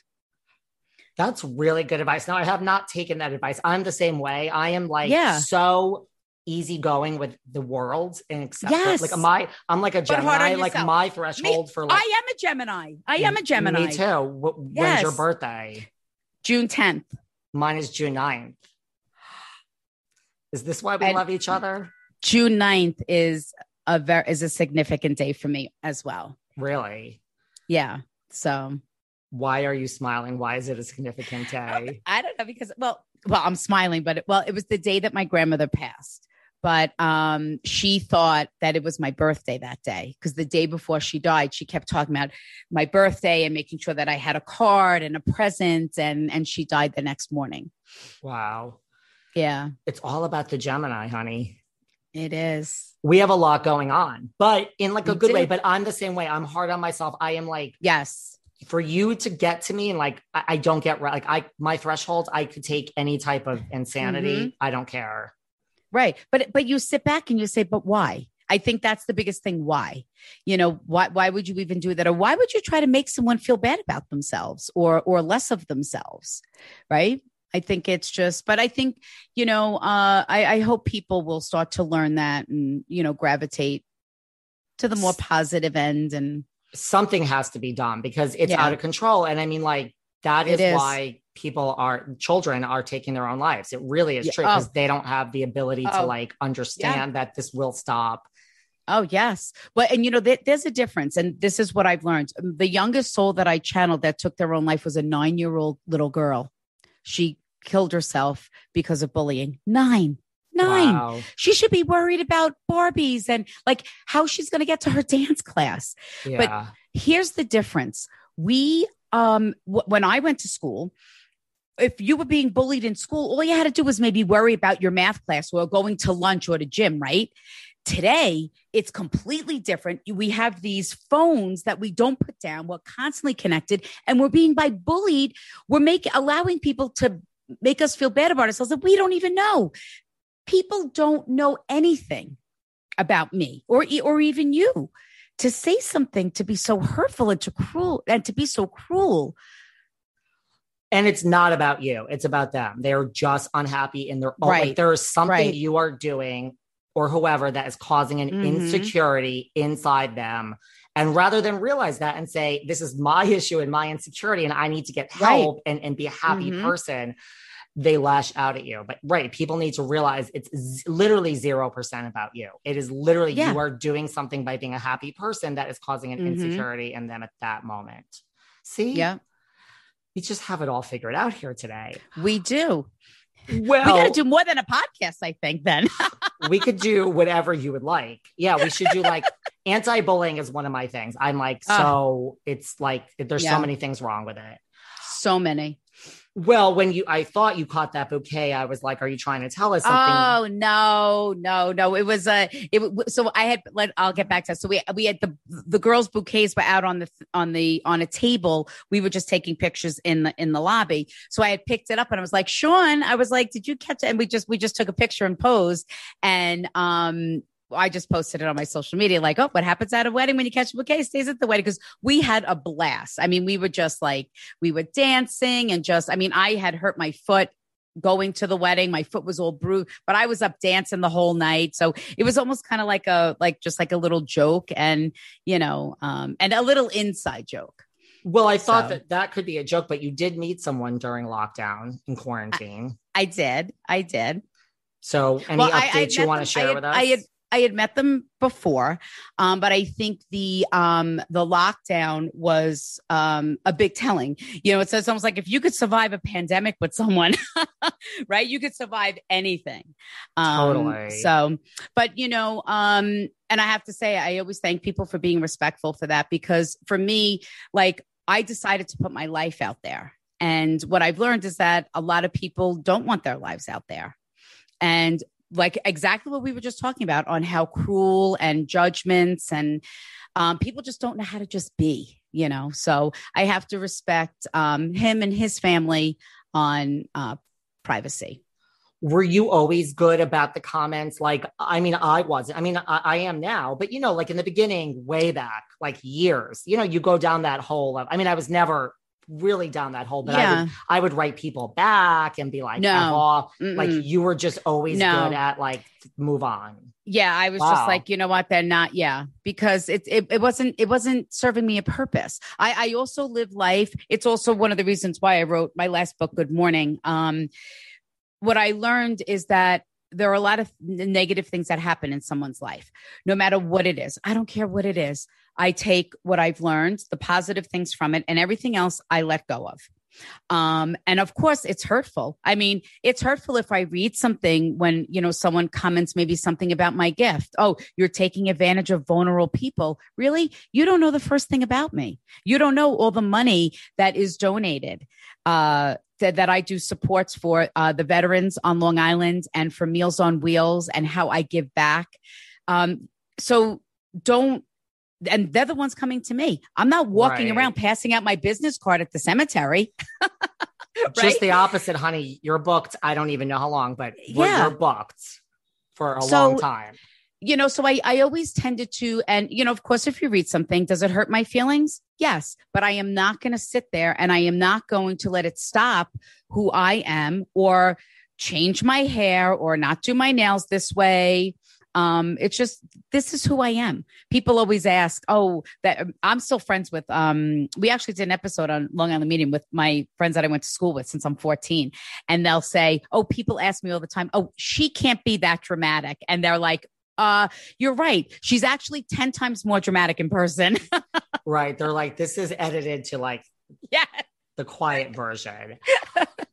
That's really good advice. Now I have not taken that advice. I'm the same way. I am like Yeah. so easygoing with the world and accept Yes. like my I'm like a But hard on Gemini. Like my threshold for like I am a Gemini. I am a mm, Gemini. Me too. When's Yes. your birthday? June 10th. Mine is June 9th. Is this why we And- love each other? June 9th is a very is a significant day for me as well. Really? Yeah. So Why are you smiling? Why is it a significant day? I don't know because well, well, I'm smiling, but it, well, it was the day that my grandmother passed. But um, she thought that it was my birthday that day because the day before she died, she kept talking about my birthday and making sure that I had a card and a present, and and she died the next morning. Wow. Yeah, It's all about the Gemini, honey. it is. We have a lot going on, but in like a We good do. way. But I'm the same way. I'm hard on myself. I am like, Yes, for you to get to me and like I, I don't get right. Like I my threshold, I could take any type of insanity. Mm-hmm. I don't care. right. But but you sit back and you say, but why? I think that's the biggest thing. Why? You know, why why would you even do that? Or why would you try to make someone feel bad about themselves or or less of themselves? Right. I think it's just, but I think, you know, uh, I, I hope people will start to learn that and, you know, gravitate to the more positive end. And Something has to be done because it's Yeah. out of control. And I mean, like that is, is. why people are children are taking their own lives. It really is Yeah. true because Oh. they don't have the ability to Oh. like understand that this will stop. Oh, yes. Well, and you know, there, there's a difference. And this is what I've learned. The youngest soul that I channeled that took their own life was a nine year old little girl. She killed herself because of bullying. Nine. Nine. Wow. She should be worried about Barbies and like how she's going to get to her dance class. Yeah. Here's the difference. We, um, w- when I went to school, if you were being bullied in school, all you had to do was maybe worry about your math class or going to lunch or to gym, right? Today, it's completely different. We have these phones that we don't put down. We're constantly connected and we're being by bullied. We're making allowing people to make us feel bad about ourselves that we don't even know. People don't know anything about me or or even you. To say something to be so hurtful and to cruel and to be so cruel. and it's not about you it's about them they're just unhappy in their own Right. like there is something Right. you are doing or whoever that is causing an Mhm. insecurity inside them and rather than realize that and say this is my issue and my insecurity and i need to get Right. help and, and be a happy Mhm. person they lash out at you but right people need to realize it's z- literally 0% about you it is literally Yeah. you are doing something by being a happy person that is causing an Mhm. insecurity in them at that moment see Yeah, we just have it all figured out here today. we do. Well, we got to do more than a podcast, I think, then. we could do whatever you would like. Yeah, we should do like anti-bullying is one of my things. I'm like, Ah. so it's like there's Yeah. so many things wrong with it. so many. Well, when you I thought you caught that bouquet, I was like, are you trying to tell us something? Oh no, no, no! It was a. it so I had. Let I'll get back to that. So we we had the the girls' bouquets were out on the on the on a table. We were just taking pictures in the in the lobby. So I had picked it up and I was like, Sean, I was like, did you catch it? And we just we just took a picture and posed. And um, I just posted it on my social media, like, oh, what happens at a wedding when you catch a bouquet stays at the wedding? Because we had a blast. I mean, we were just like, we were dancing and just, I mean, I had hurt my foot going to the wedding. My foot was all bruised, but I was up dancing the whole night. So it was almost kind of like a, like just like a little joke and, you know, um, and a little inside joke. Well, I thought So- that that could be a joke, but you did meet someone during lockdown in quarantine. I did. I did. So, any Well, I- I updates you want to share I had, with us? I had, I had met them before, um, but I think the um, the lockdown was um, a big telling. You know, it says almost like if you could survive a pandemic with someone, right, you could survive anything. Um, Totally. So, but you know, um, and I have to say, I always thank people for being respectful for that because for me, like I decided to put my life out there. And what I've learned is that a lot of people don't want their lives out there. And like exactly what we were just talking about on how cruel and judgments and um, people just don't know how to just be, you know. So I have to respect um, him and his family on uh, privacy. were you always good about the comments? Like, I mean, I wasn't. I mean, I, I am now, but you know, like in the beginning, way back, like years, you know, you go down that hole of, I mean, I was never really down that hole, but I, would, I would write people back and be like, No. Like you were just always No. good at like, move on. yeah i was Wow. just like you know what they're not yeah. Because it, it it wasn't it wasn't serving me a purpose. I i also live life it's also one of the reasons why i wrote my last book good morning. Um what i learned is that there are a lot of negative things that happen in someone's life no matter what it is. I don't care what it is i take what i've learned the positive things from it and everything else i let go of. Um and of course it's hurtful. I mean it's hurtful if i read something when you know someone comments maybe something about my gift. Oh you're taking advantage of vulnerable people. Really? You don't know the first thing about me. You don't know all the money that is donated uh that, that I do supports for uh, the veterans on Long Island and for Meals on Wheels and how I give back. Um, so don't, and they're the ones coming to me. I'm not walking Right. around passing out my business card at the cemetery. Just the opposite, honey. You're booked. I don't even know how long, but Yeah. you're booked for a So- long time. you know, so I, I always tended to, and, you know, of course, if you read something, does it hurt my feelings? Yes. But I am not going to sit there and I am not going to let it stop who I am or change my hair or not do my nails this way. Um, it's just this is who I am. People always ask, "Oh, that I'm still friends with." Um, we actually did an episode on Long Island Medium with my friends that I went to school with since I'm 14, and they'll say, "Oh, people ask me all the time, oh, she can't be that dramatic," and they're like, "Uh, you're right. She's actually 10 times more dramatic in person." Right. They're like, this is edited to like yeah. the quiet version.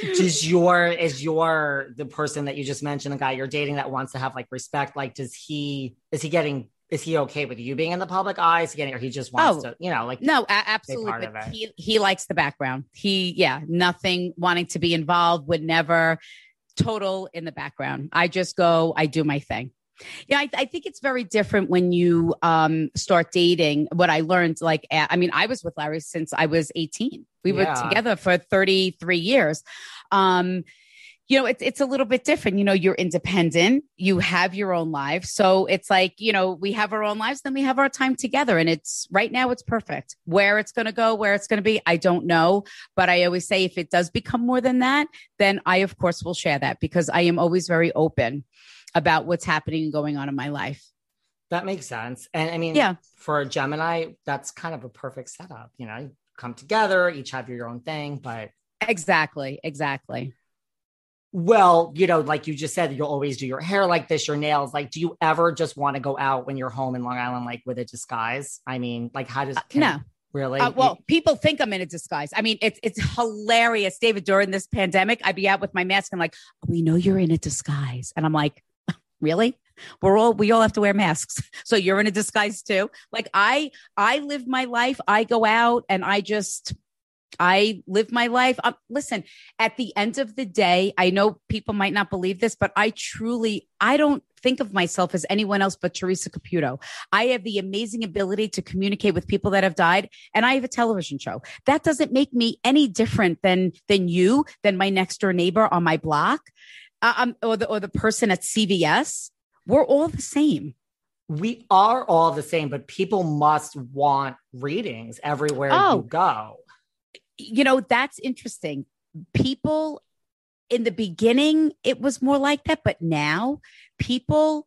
Does your is your the person that you just mentioned, the guy you're dating that wants to have like respect, like does he is he getting is he okay with you being in the public eye? Is he getting or he just wants Oh. to, you know, like No, absolutely. part of it. he he likes the background. He yeah, nothing wanting to be involved would never total in the background. I just go, I do my thing. Yeah, I, I think it's very different when you um, start dating. What I learned, like, I mean, I was with Larry since I was 18. We were together for 33 years. Um, you know, it's it's a little bit different. You know, you're independent, you have your own life. So it's like, you know, we have our own lives, then we have our time together. And it's right now it's perfect. Where it's gonna go, where it's gonna be, I don't know. But I always say if it does become more than that, then I of course will share that because I am always very open about what's happening and going on in my life. that makes sense. And I mean, Yeah. for a Gemini, that's kind of a perfect setup. You know, you come together, each have your own thing, but Exactly. Exactly. Well, you know, like you just said, you'll always do your hair like this, your nails. Like, do you ever just want to go out when you're home in Long Island, like with a disguise? I mean, like, how does Uh, no. really? Uh, well, people think I'm in a disguise. I mean, it's it's hilarious, David. During this pandemic, I'd be out with my mask and like, we know you're in a disguise, and I'm like, really? We're all we all have to wear masks, so you're in a disguise too. Like I I live my life. I go out and I just I live my life. Um, listen, at the end of the day, I know people might not believe this, but I truly I don't think of myself as anyone else but Theresa Caputo. I have the amazing ability to communicate with people that have died and I have a television show. That doesn't make me any different than than you, than my next door neighbor on my block, um, or the or the person at CVS. We're all the same. we are all the same, but people must want readings everywhere Oh. you go. You know, that's interesting. People in the beginning, it was more like that, but now people.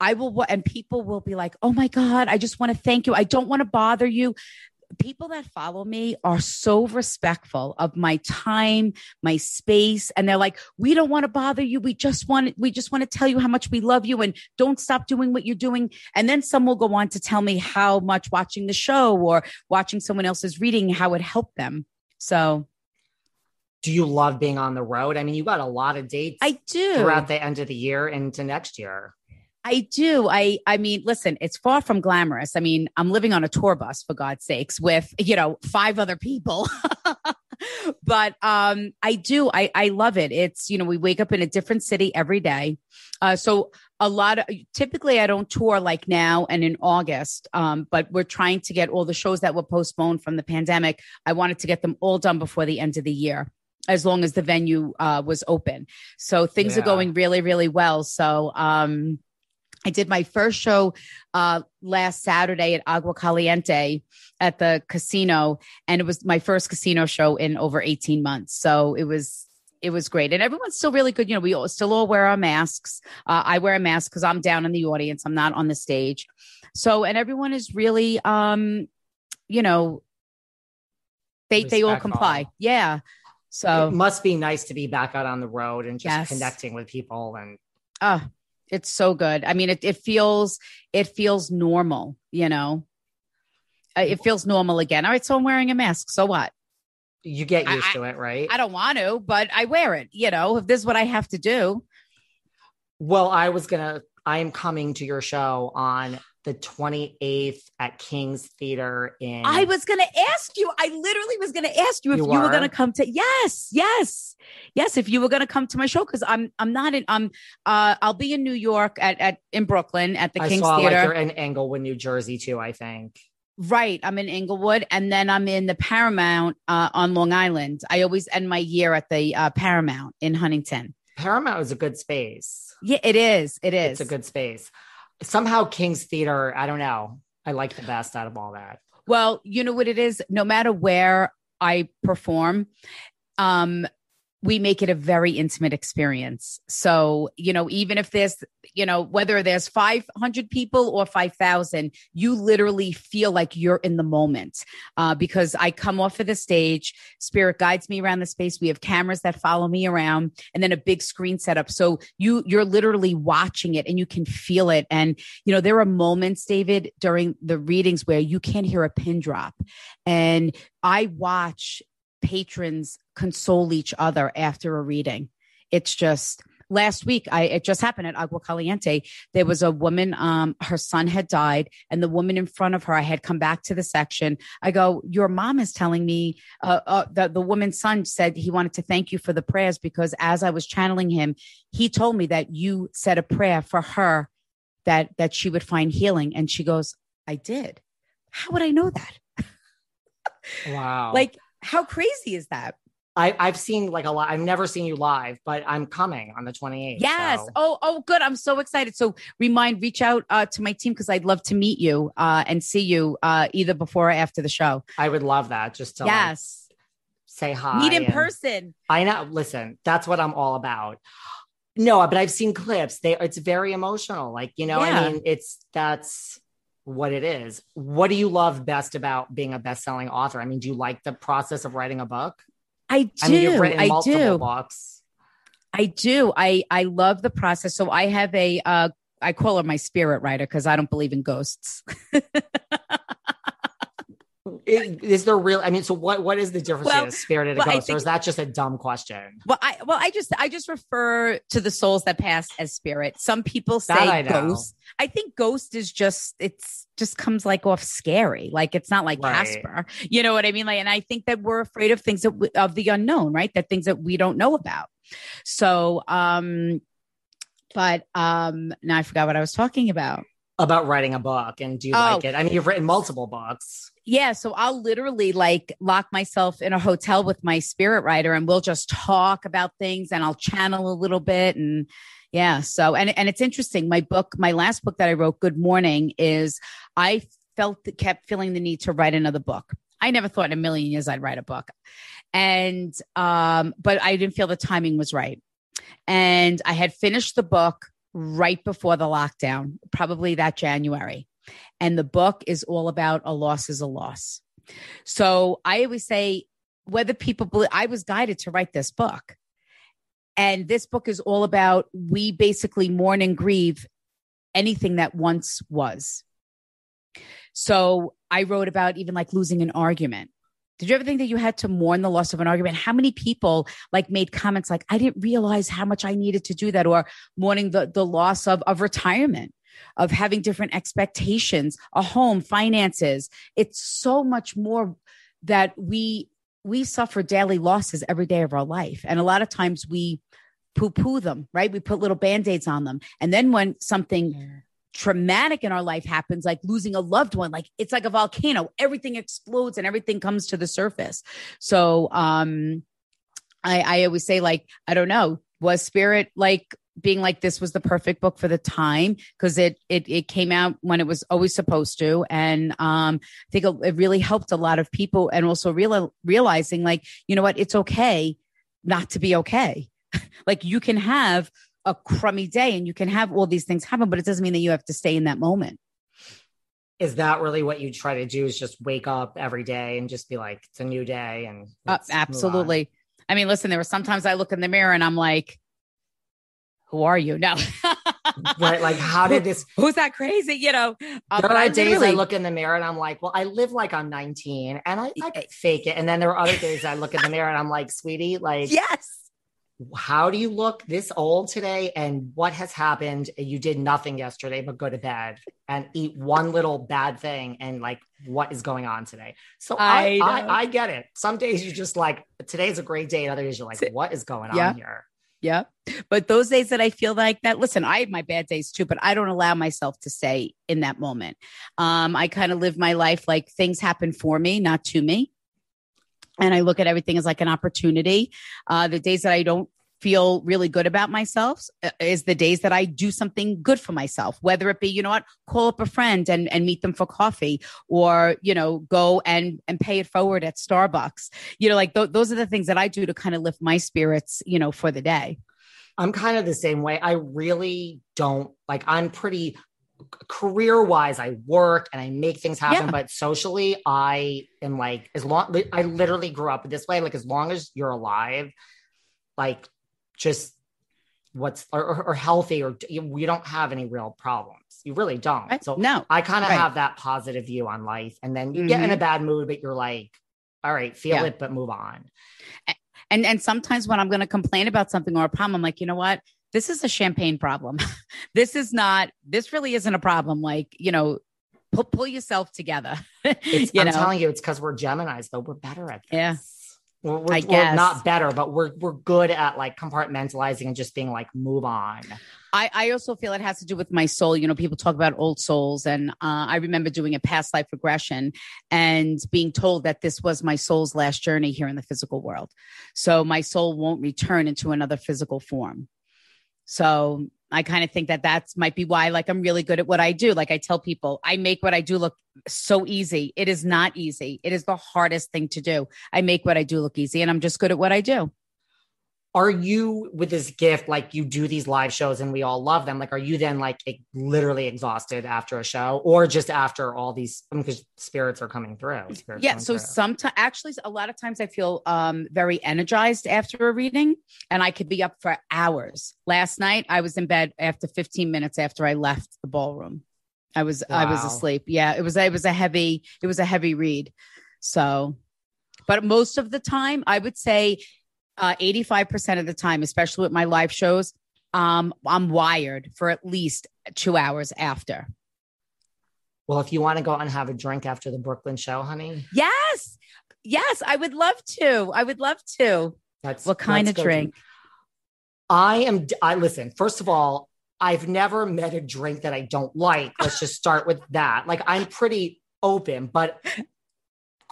I will, and people will be like, "Oh my God, I just want to thank you. I don't want to bother you." People that follow me are so respectful of my time, my space, and they're like, "We don't want to bother you. We just want we just want to tell you how much we love you, and don't stop doing what you're doing." And then some will go on to tell me how much watching the show or watching someone else's reading how it helped them. So do you love being on the road? I mean, you got a lot of dates I do throughout the end of the year into next year. I do. I I mean, listen, it's far from glamorous. I mean, I'm living on a tour bus for God's sakes with, you know, five other people. but um I do. I I love it. It's, you know, we wake up in a different city every day. Uh so a lot of typically I don't tour like now and in August. Um but we're trying to get all the shows that were postponed from the pandemic. I wanted to get them all done before the end of the year as long as the venue uh was open. So things yeah. are going really really well. So um I did my first show uh, last Saturday at Agua Caliente at the casino, and it was my first casino show in over 18 months. So it was it was great, and everyone's still really good. You know, we all, still all wear our masks. Uh, I wear a mask because I'm down in the audience. I'm not on the stage. So, and everyone is really, um, you know, they they all comply. Yeah. So it must be nice to be back out on the road and just yes. connecting with people and. Uh, it's so good. I mean, it, it feels it feels normal, you know. Uh, it feels normal again. All right, so I'm wearing a mask. So what? You get used I, to it, right? I don't want to, but I wear it. You know, if this is what I have to do. Well, I was gonna. I am coming to your show on the 28th at King's Theater in I was going to ask you. I literally was going to ask you if you, you were going to come to Yes. Yes. Yes, if you were going to come to my show cuz I'm I'm not in I'm uh I'll be in New York at at in Brooklyn at the I King's saw, Theater. Like, you're in Englewood, New Jersey too, I think. Right. I'm in Englewood and then I'm in the Paramount uh, on Long Island. I always end my year at the uh, Paramount in Huntington. Paramount is a good space. Yeah, it is. It is. It's a good space somehow King's Theater, I don't know. I like the best out of all that. Well, you know what it is? No matter where I perform, um, we make it a very intimate experience. So, you know, even if there's, you know, whether there's 500 people or 5,000, you literally feel like you're in the moment uh, because I come off of the stage, spirit guides me around the space. We have cameras that follow me around and then a big screen setup. So you, you're literally watching it and you can feel it. And, you know, there are moments, David, during the readings where you can't hear a pin drop. And I watch patrons console each other after a reading. It's just last week I it just happened at Agua Caliente. There was a woman, um, her son had died, and the woman in front of her, I had come back to the section. I go, Your mom is telling me uh, uh, that the woman's son said he wanted to thank you for the prayers because as I was channeling him, he told me that you said a prayer for her that that she would find healing. And she goes, I did. How would I know that? Wow. like how crazy is that? I, I've seen like a lot. I've never seen you live, but I'm coming on the 28th. Yes. So. Oh, oh, good. I'm so excited. So remind, reach out uh, to my team because I'd love to meet you uh, and see you uh, either before or after the show. I would love that. Just to yes, like, say hi, meet in person. I know. Listen, that's what I'm all about. No, but I've seen clips. They it's very emotional. Like you know, yeah. I mean, it's that's what it is. What do you love best about being a best-selling author? I mean, do you like the process of writing a book? I do. I, mean, I do. books. I do. I I love the process. So I have a uh I call her my spirit writer because I don't believe in ghosts. is there real? I mean, so what? What is the difference well, between a spirit and a well, ghost, think, or is that just a dumb question? Well, I well, I just I just refer to the souls that pass as spirit. Some people say ghost. I think ghost is just it's just comes like off scary. Like it's not like right. Casper. You know what I mean? Like, and I think that we're afraid of things that we, of the unknown, right? That things that we don't know about. So, um, but um, now I forgot what I was talking about about writing a book and do you oh. like it? I mean, you've written multiple books. Yeah, so I'll literally like lock myself in a hotel with my spirit writer and we'll just talk about things and I'll channel a little bit and yeah, so and and it's interesting. My book, my last book that I wrote, Good Morning, is I felt kept feeling the need to write another book. I never thought in a million years I'd write a book. And um but I didn't feel the timing was right. And I had finished the book right before the lockdown, probably that January. And the book is all about a loss is a loss. So I always say, whether people believe, I was guided to write this book. And this book is all about we basically mourn and grieve anything that once was. So I wrote about even like losing an argument. Did you ever think that you had to mourn the loss of an argument? How many people like made comments like, I didn't realize how much I needed to do that, or mourning the, the loss of, of retirement, of having different expectations, a home, finances. It's so much more that we we suffer daily losses every day of our life. And a lot of times we poo poo them, right? We put little band aids on them. And then when something. Traumatic in our life happens, like losing a loved one, like it's like a volcano, everything explodes and everything comes to the surface. So, um, I, I always say, like, I don't know, was spirit like being like this was the perfect book for the time? Because it, it it came out when it was always supposed to. And um i think it really helped a lot of people and also real, realizing like you know what? It's okay not to be okay. Like you can have a crummy day and you can have all these things happen but it doesn't mean that you have to stay in that moment is that really what you try to do is just wake up every day and just be like it's a new day and uh, absolutely i mean listen there were sometimes i look in the mirror and i'm like who are you? No. right. Like, how did this? Who's that crazy? You know, uh, there are I days I look in the mirror and I'm like, well, I live like I'm 19 and I, I fake it. And then there are other days I look in the mirror and I'm like, sweetie, like, yes. How do you look this old today? And what has happened? You did nothing yesterday but go to bed and eat one little bad thing. And like, what is going on today? So I, I, I, I get it. Some days you're just like, today's a great day. And other days you're like, what is going yeah. on here? Yeah. But those days that I feel like that, listen, I have my bad days too, but I don't allow myself to stay in that moment. Um, I kind of live my life like things happen for me, not to me. And I look at everything as like an opportunity. Uh, the days that I don't feel really good about myself uh, is the days that I do something good for myself, whether it be, you know what, call up a friend and, and meet them for coffee or, you know, go and, and pay it forward at Starbucks. You know, like th- those are the things that I do to kind of lift my spirits, you know, for the day. I'm kind of the same way. I really don't like, I'm pretty career wise, I work and I make things happen, yeah. but socially, I am like, as long, I literally grew up this way. Like, as long as you're alive, like just what's or, or healthy or you, you, don't have any real problems you really don't right. so no i kind of right. have that positive view on life and then you mm-hmm. get in a mm-hmm. bad mood but you're like all right feel yeah. it but move on and and sometimes when i'm going to complain about something or a problem i'm like you know what this is a champagne problem this is not this really isn't a problem like you know pull, pull yourself together you i'm know? telling you it's because we're geminis though we're better at this yeah we're, we're, we're, not better, but we're we're good at like compartmentalizing and just being like, move on. I, I also feel it has to do with my soul. You know, people talk about old souls, and uh, I remember doing a past life regression and being told that this was my soul's last journey here in the physical world. So my soul won't return into another physical form. So I kind of think that that's might be why like I'm really good at what I do. Like I tell people, I make what I do look so easy. It is not easy. It is the hardest thing to do. I make what I do look easy and I'm just good at what I do are you with this gift like you do these live shows and we all love them like are you then like literally exhausted after a show or just after all these because spirits are coming through yeah so sometimes actually a lot of times i feel um very energized after a reading and i could be up for hours. Last night i was in bed after 15 minutes after i left the ballroom. I was wow. i was asleep. Yeah it was it was a heavy it was a heavy read so. But most of the time i would say uh, 85% of the time, especially with my live shows, um, I'm wired for at least two hours after. Well, if you want to go and have a drink after the Brooklyn show, honey. Yes. Yes, I would love to. I would love to. That's what kind of drink? I am I listen, first of all, I've never met a drink that I don't like. Let's just start with that. Like I'm pretty open, but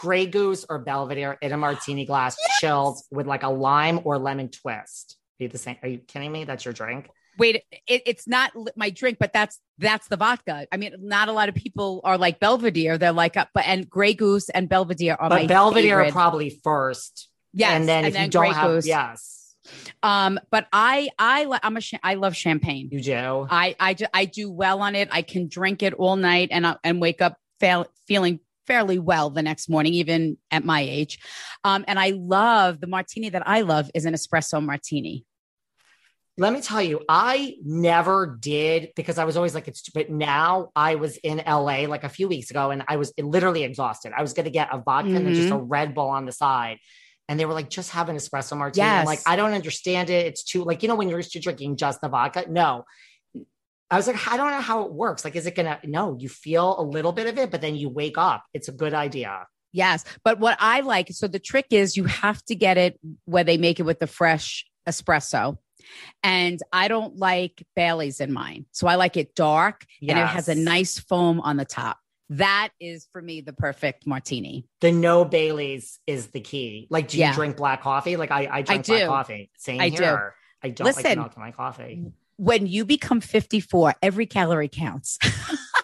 Grey Goose or Belvedere in a martini glass, yes! chilled with like a lime or lemon twist. Be the same. Are you kidding me? That's your drink. Wait, it, it's not my drink, but that's that's the vodka. I mean, not a lot of people are like Belvedere. They're like, uh, but and Grey Goose and Belvedere are but my Belvedere favorite. probably first. Yes, and then and if then you don't Grey have Goose. yes. Um, but I I I'm a I love champagne. You do. I I I do well on it. I can drink it all night and uh, and wake up feeling fairly well the next morning, even at my age. Um, and I love the martini that I love is an espresso martini. Let me tell you, I never did because I was always like, it's, but now I was in LA like a few weeks ago and I was literally exhausted. I was going to get a vodka mm-hmm. and just a mm-hmm. Red Bull on the side. And they were like, just have an espresso martini. Yes. I'm like, I don't understand it. It's too, like, you know, when you're used to drinking just the vodka. No, I was like, I don't know how it works. Like, is it gonna? No, you feel a little bit of it, but then you wake up. It's a good idea. Yes, but what I like, so the trick is you have to get it where they make it with the fresh espresso. And I don't like Bailey's in mine. So I like it dark yes. and it has a nice foam on the top. That is for me the perfect martini. The no Bailey's is the key. Like, do you yeah. drink black coffee? Like I, I drink I black coffee. Same I here. Do. I don't Listen, like milk in my coffee when you become 54, every calorie counts.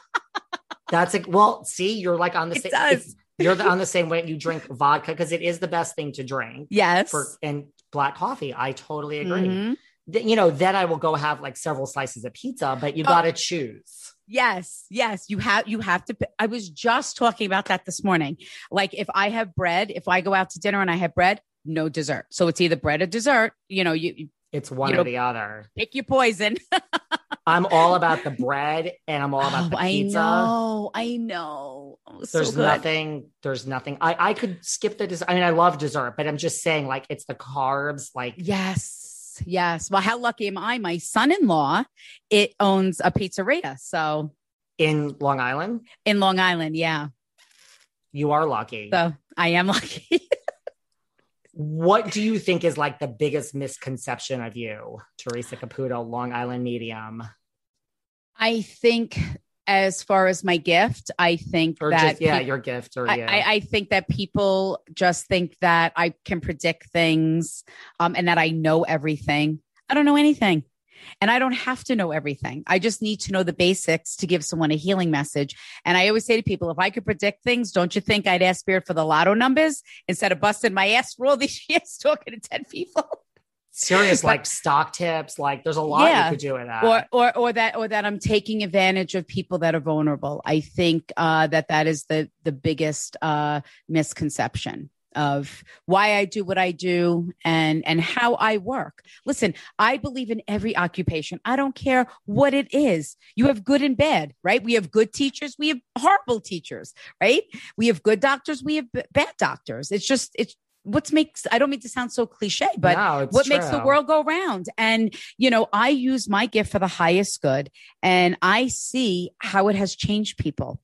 That's a well, see, you're like on the same you're on the same way you drink vodka because it is the best thing to drink. Yes. For and black coffee. I totally agree. Mm-hmm. you know, then I will go have like several slices of pizza, but you oh. got to choose. Yes, yes, you have you have to I was just talking about that this morning. Like if I have bread, if I go out to dinner and I have bread, no dessert. So it's either bread or dessert. You know, you it's one you or the other. Pick your poison. I'm all about the bread and I'm all about oh, the pizza. I know. I know. Oh, there's so nothing. There's nothing. I, I could skip the dessert. I mean, I love dessert, but I'm just saying, like, it's the carbs. Like, yes, yes. Well, how lucky am I? My son-in-law, it owns a pizzeria. So in Long Island. In Long Island, yeah. You are lucky. So I am lucky. what do you think is like the biggest misconception of you, Theresa Caputo, Long Island medium? I think as far as my gift, I think or that just, yeah, your gift or I, I, I, think that people just think that I can predict things um, and that I know everything. I don't know anything. And I don't have to know everything. I just need to know the basics to give someone a healing message. And I always say to people, if I could predict things, don't you think I'd ask Spirit for the lotto numbers instead of busting my ass for all these years talking to 10 people? serious but, like stock tips like there's a lot yeah. you could do with that or, or or that or that i'm taking advantage of people that are vulnerable i think uh that that is the the biggest uh misconception of why I do what I do and and how I work. Listen, I believe in every occupation. I don't care what it is. You have good and bad, right? We have good teachers, we have horrible teachers, right? We have good doctors, we have b- bad doctors. It's just it's what makes i don't mean to sound so cliche but no, what true. makes the world go round and you know i use my gift for the highest good and i see how it has changed people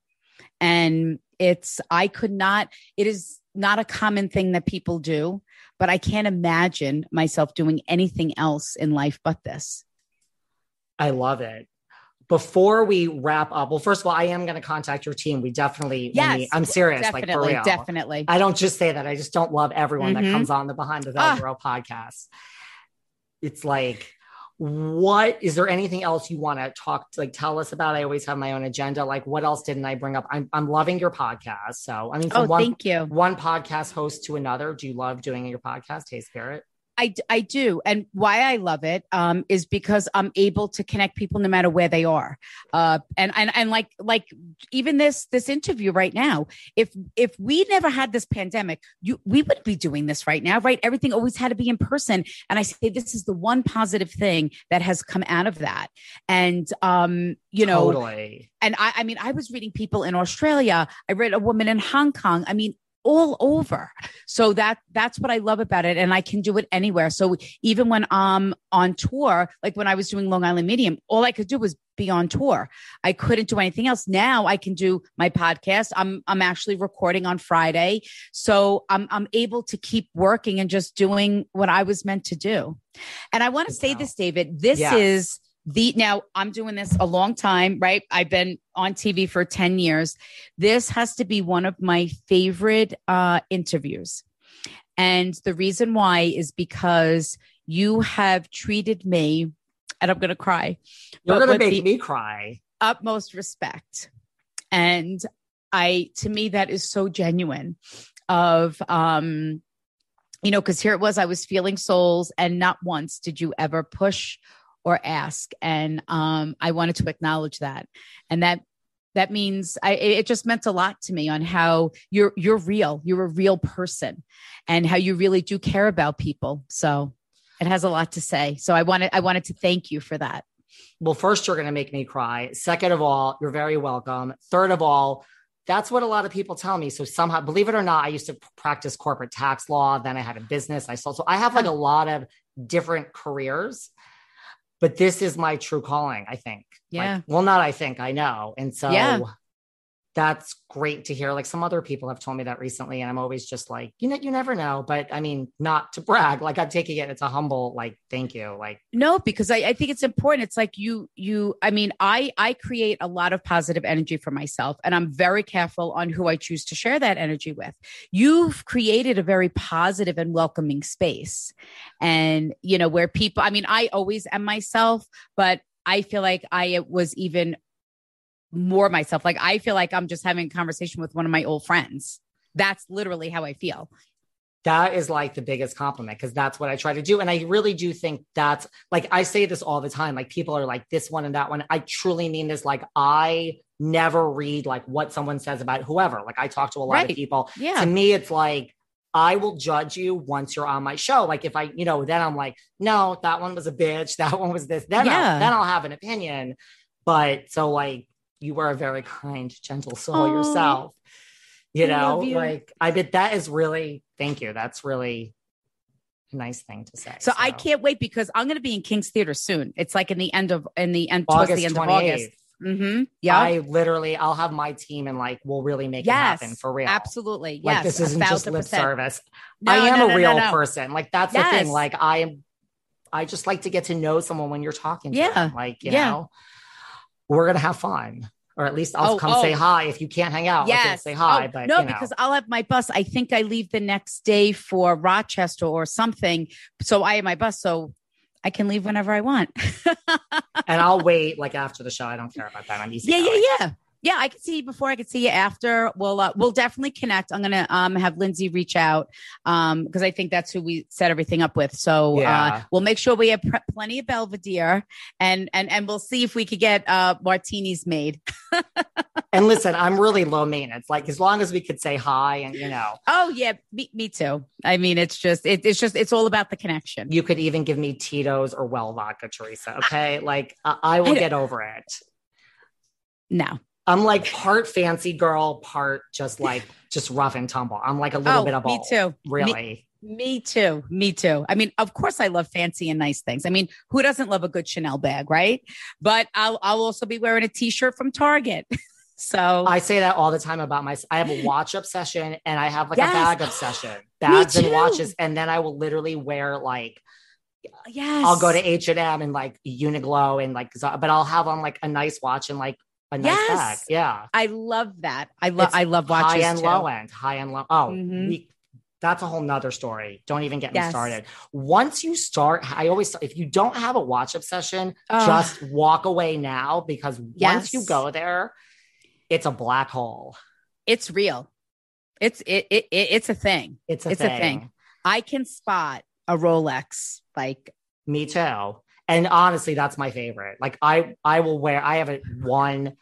and it's i could not it is not a common thing that people do, but I can't imagine myself doing anything else in life but this. I love it. Before we wrap up, well, first of all, I am going to contact your team. We definitely, yes, we, I'm serious, definitely, like for real. Definitely. I don't just say that. I just don't love everyone mm-hmm. that comes on the Behind the Velvet ah. podcast. It's like, what is there anything else you want to talk like tell us about? I always have my own agenda like what else didn't i bring up? I'm, I'm loving your podcast so i mean from oh, one, thank you. one podcast host to another do you love doing your podcast? Hey spirit I, I do. And why I love it um, is because I'm able to connect people no matter where they are. Uh, and, and, and like, like even this, this interview right now, if, if we never had this pandemic, you, we would be doing this right now, right? Everything always had to be in person. And I say, this is the one positive thing that has come out of that. And, um, you know, totally. and I, I mean, I was reading people in Australia. I read a woman in Hong Kong. I mean, all over. So that that's what I love about it. And I can do it anywhere. So even when I'm on tour, like when I was doing Long Island Medium, all I could do was be on tour. I couldn't do anything else. Now I can do my podcast. I'm I'm actually recording on Friday. So I'm I'm able to keep working and just doing what I was meant to do. And I want to say this, David. This yeah. is the now I'm doing this a long time, right? I've been on TV for 10 years. This has to be one of my favorite uh, interviews. And the reason why is because you have treated me, and I'm going to cry. You're going to make me cry. Utmost respect. And I, to me, that is so genuine of, um, you know, because here it was, I was feeling souls, and not once did you ever push or ask. And um, I wanted to acknowledge that. And that that means I, it just meant a lot to me on how you're you're real. You're a real person and how you really do care about people. So it has a lot to say. So i wanted i wanted to thank you for that. Well first you're going to make me cry. Second of all you're very welcome. Third of all that's what a lot of people tell me. So somehow believe it or not i used to practice corporate tax law. Then i had a business. I sold so i have like a lot of different careers but this is my true calling, I think. Yeah. Like, well, not I think, I know. And so yeah. That's great to hear. Like some other people have told me that recently, and I'm always just like, you know, you never know. But I mean, not to brag, like I'm taking it, it's a humble, like, thank you. Like, no, because I, I think it's important. It's like you, you, I mean, I, I create a lot of positive energy for myself, and I'm very careful on who I choose to share that energy with. You've created a very positive and welcoming space and you know where people i mean i always am myself but i feel like i was even more myself like i feel like i'm just having a conversation with one of my old friends that's literally how i feel that is like the biggest compliment because that's what I try to do. And I really do think that's like I say this all the time. Like people are like this one and that one. I truly mean this. Like I never read like what someone says about whoever. Like I talk to a lot right. of people. Yeah. To me, it's like I will judge you once you're on my show. Like if I, you know, then I'm like, no, that one was a bitch. That one was this. Then, yeah. I'll, then I'll have an opinion. But so like you are a very kind, gentle soul Aww. yourself. You know, you. like I bet that is really thank you. That's really a nice thing to say. So, so. I can't wait because I'm going to be in King's Theater soon. It's like in the end of in the end August towards the end 28th. of August. Mm-hmm. Yeah. I literally, I'll have my team and like, we'll really make yes, it happen for real. Absolutely. Like, yes. this isn't just lip percent. service. No, I am no, no, a real person. Like, that's yes. the thing. Like, I am, I just like to get to know someone when you're talking to yeah. them. Like, you yeah. know, we're going to have fun. Or at least I'll oh, come oh. say hi. If you can't hang out, yes. say hi. Oh, but no, you know. because I'll have my bus. I think I leave the next day for Rochester or something. So I have my bus. So I can leave whenever I want. and I'll wait like after the show. I don't care about that. I'm easy. Yeah, yeah, yeah. Yeah, I can see you before. I can see you after. We'll uh, we'll definitely connect. I'm gonna um have Lindsay reach out um because I think that's who we set everything up with. So uh, yeah. uh, we'll make sure we have pre- plenty of Belvedere and and and we'll see if we could get uh martinis made. and listen, I'm really low maintenance. Like as long as we could say hi and you know. Oh yeah, me, me too. I mean, it's just it, it's just it's all about the connection. You could even give me Tito's or well vodka, Theresa. Okay, like uh, I will I get over it. No. I'm like part fancy girl, part just like just rough and tumble. I'm like a little oh, bit of me both. too. Really. Me, me too. Me too. I mean, of course I love fancy and nice things. I mean, who doesn't love a good Chanel bag, right? But I'll I'll also be wearing a t-shirt from Target. so I say that all the time about my I have a watch obsession and I have like yes. a bag obsession. Bags and watches and then I will literally wear like Yes. I'll go to H&M and like Uniqlo and like but I'll have on like a nice watch and like a nice yes. bag. Yeah. I love that. I love I love watches. High and too. low end. High and low. Oh, mm-hmm. we, that's a whole nother story. Don't even get yes. me started. Once you start, I always if you don't have a watch obsession, uh, just walk away now because yes. once you go there, it's a black hole. It's real. It's it, it, it it's a thing. It's a it's thing. a thing. I can spot a Rolex like me too and honestly that's my favorite like i i will wear i have a one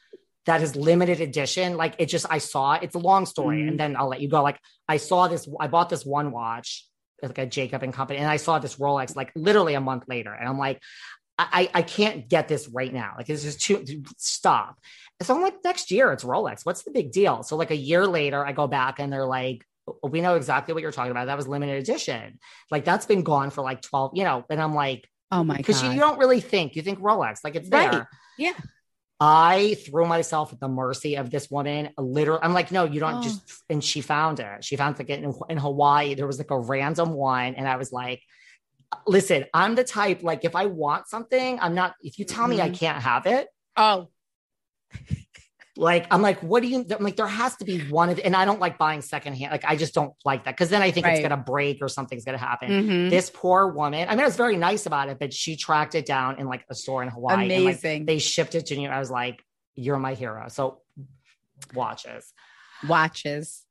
that is limited edition like it just i saw it's a long story mm-hmm. and then i'll let you go like i saw this i bought this one watch like a jacob and company and i saw this rolex like literally a month later and i'm like I, I can't get this right now. Like it's just too stop. so I'm like, next year it's Rolex. What's the big deal? So like a year later, I go back and they're like, we know exactly what you're talking about. That was limited edition. Like that's been gone for like 12, you know, and I'm like, Oh my god. Because you, don't really think. You think Rolex, like it's there. Yeah. I threw myself at the mercy of this woman. Literally, I'm like, no, you don't oh. just. And she found it. She found like in, in Hawaii. There was like a random one, and I was like, listen, I'm the type like if I want something, I'm not. If you tell mm-hmm. me I mm-hmm. can't have it, oh, like I'm like, what do you I'm like? There has to be one of, and I don't like buying secondhand. Like I just don't like that because then I think right. it's gonna break or something's gonna happen. Mm-hmm. This poor woman. I mean, I was very nice about it, but she tracked it down in like a store in Hawaii. Amazing. And, like, they shipped it to me. I was like, you're my hero. So watches, watches.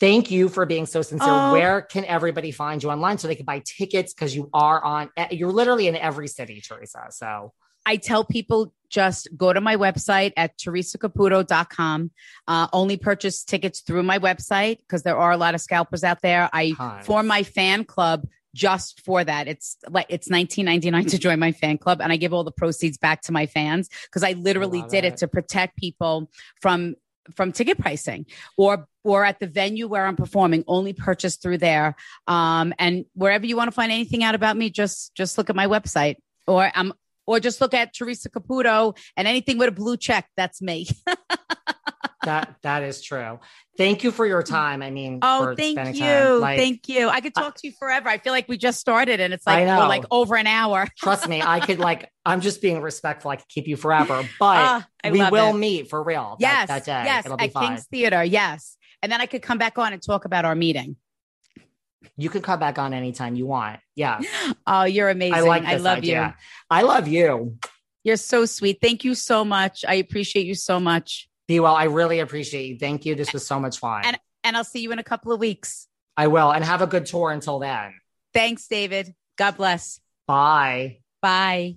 Thank you for being so sincere. Oh. Where can everybody find you online so they can buy tickets? Because you are on, you're literally in every city, Theresa. So I tell people just go to my website at theresacaputo.com. Uh, only purchase tickets through my website because there are a lot of scalpers out there. I Tons. form my fan club just for that. It's like it's 19.99 to join my fan club and I give all the proceeds back to my fans because I literally Love did it. it to protect people from from ticket pricing or or at the venue where I'm performing only purchase through there um and wherever you want to find anything out about me just just look at my website or I'm or just look at Theresa Caputo and anything with a blue check that's me that that is true. Thank you for your time. I mean, oh thank you. Like, thank you I could talk to you forever I feel like we just started and it's like we're like over an hour trust me, I could like. I'm just being respectful. I could keep you forever, but ah, I we will it. meet for real. that- yes that, day. yes It'll be at fun. King's Theater yes and then I could come back on and talk about our meeting You can come back on anytime you want. Yeah, oh you're amazing I like I love idea. you I love you. You're so sweet. Thank you so much. I appreciate you so much. Be well. I really appreciate you. Thank you. This was so much fun. And- And I'll see you in a couple of weeks. I will. And have a good tour until then. Thanks, David. God bless. Bye. Bye.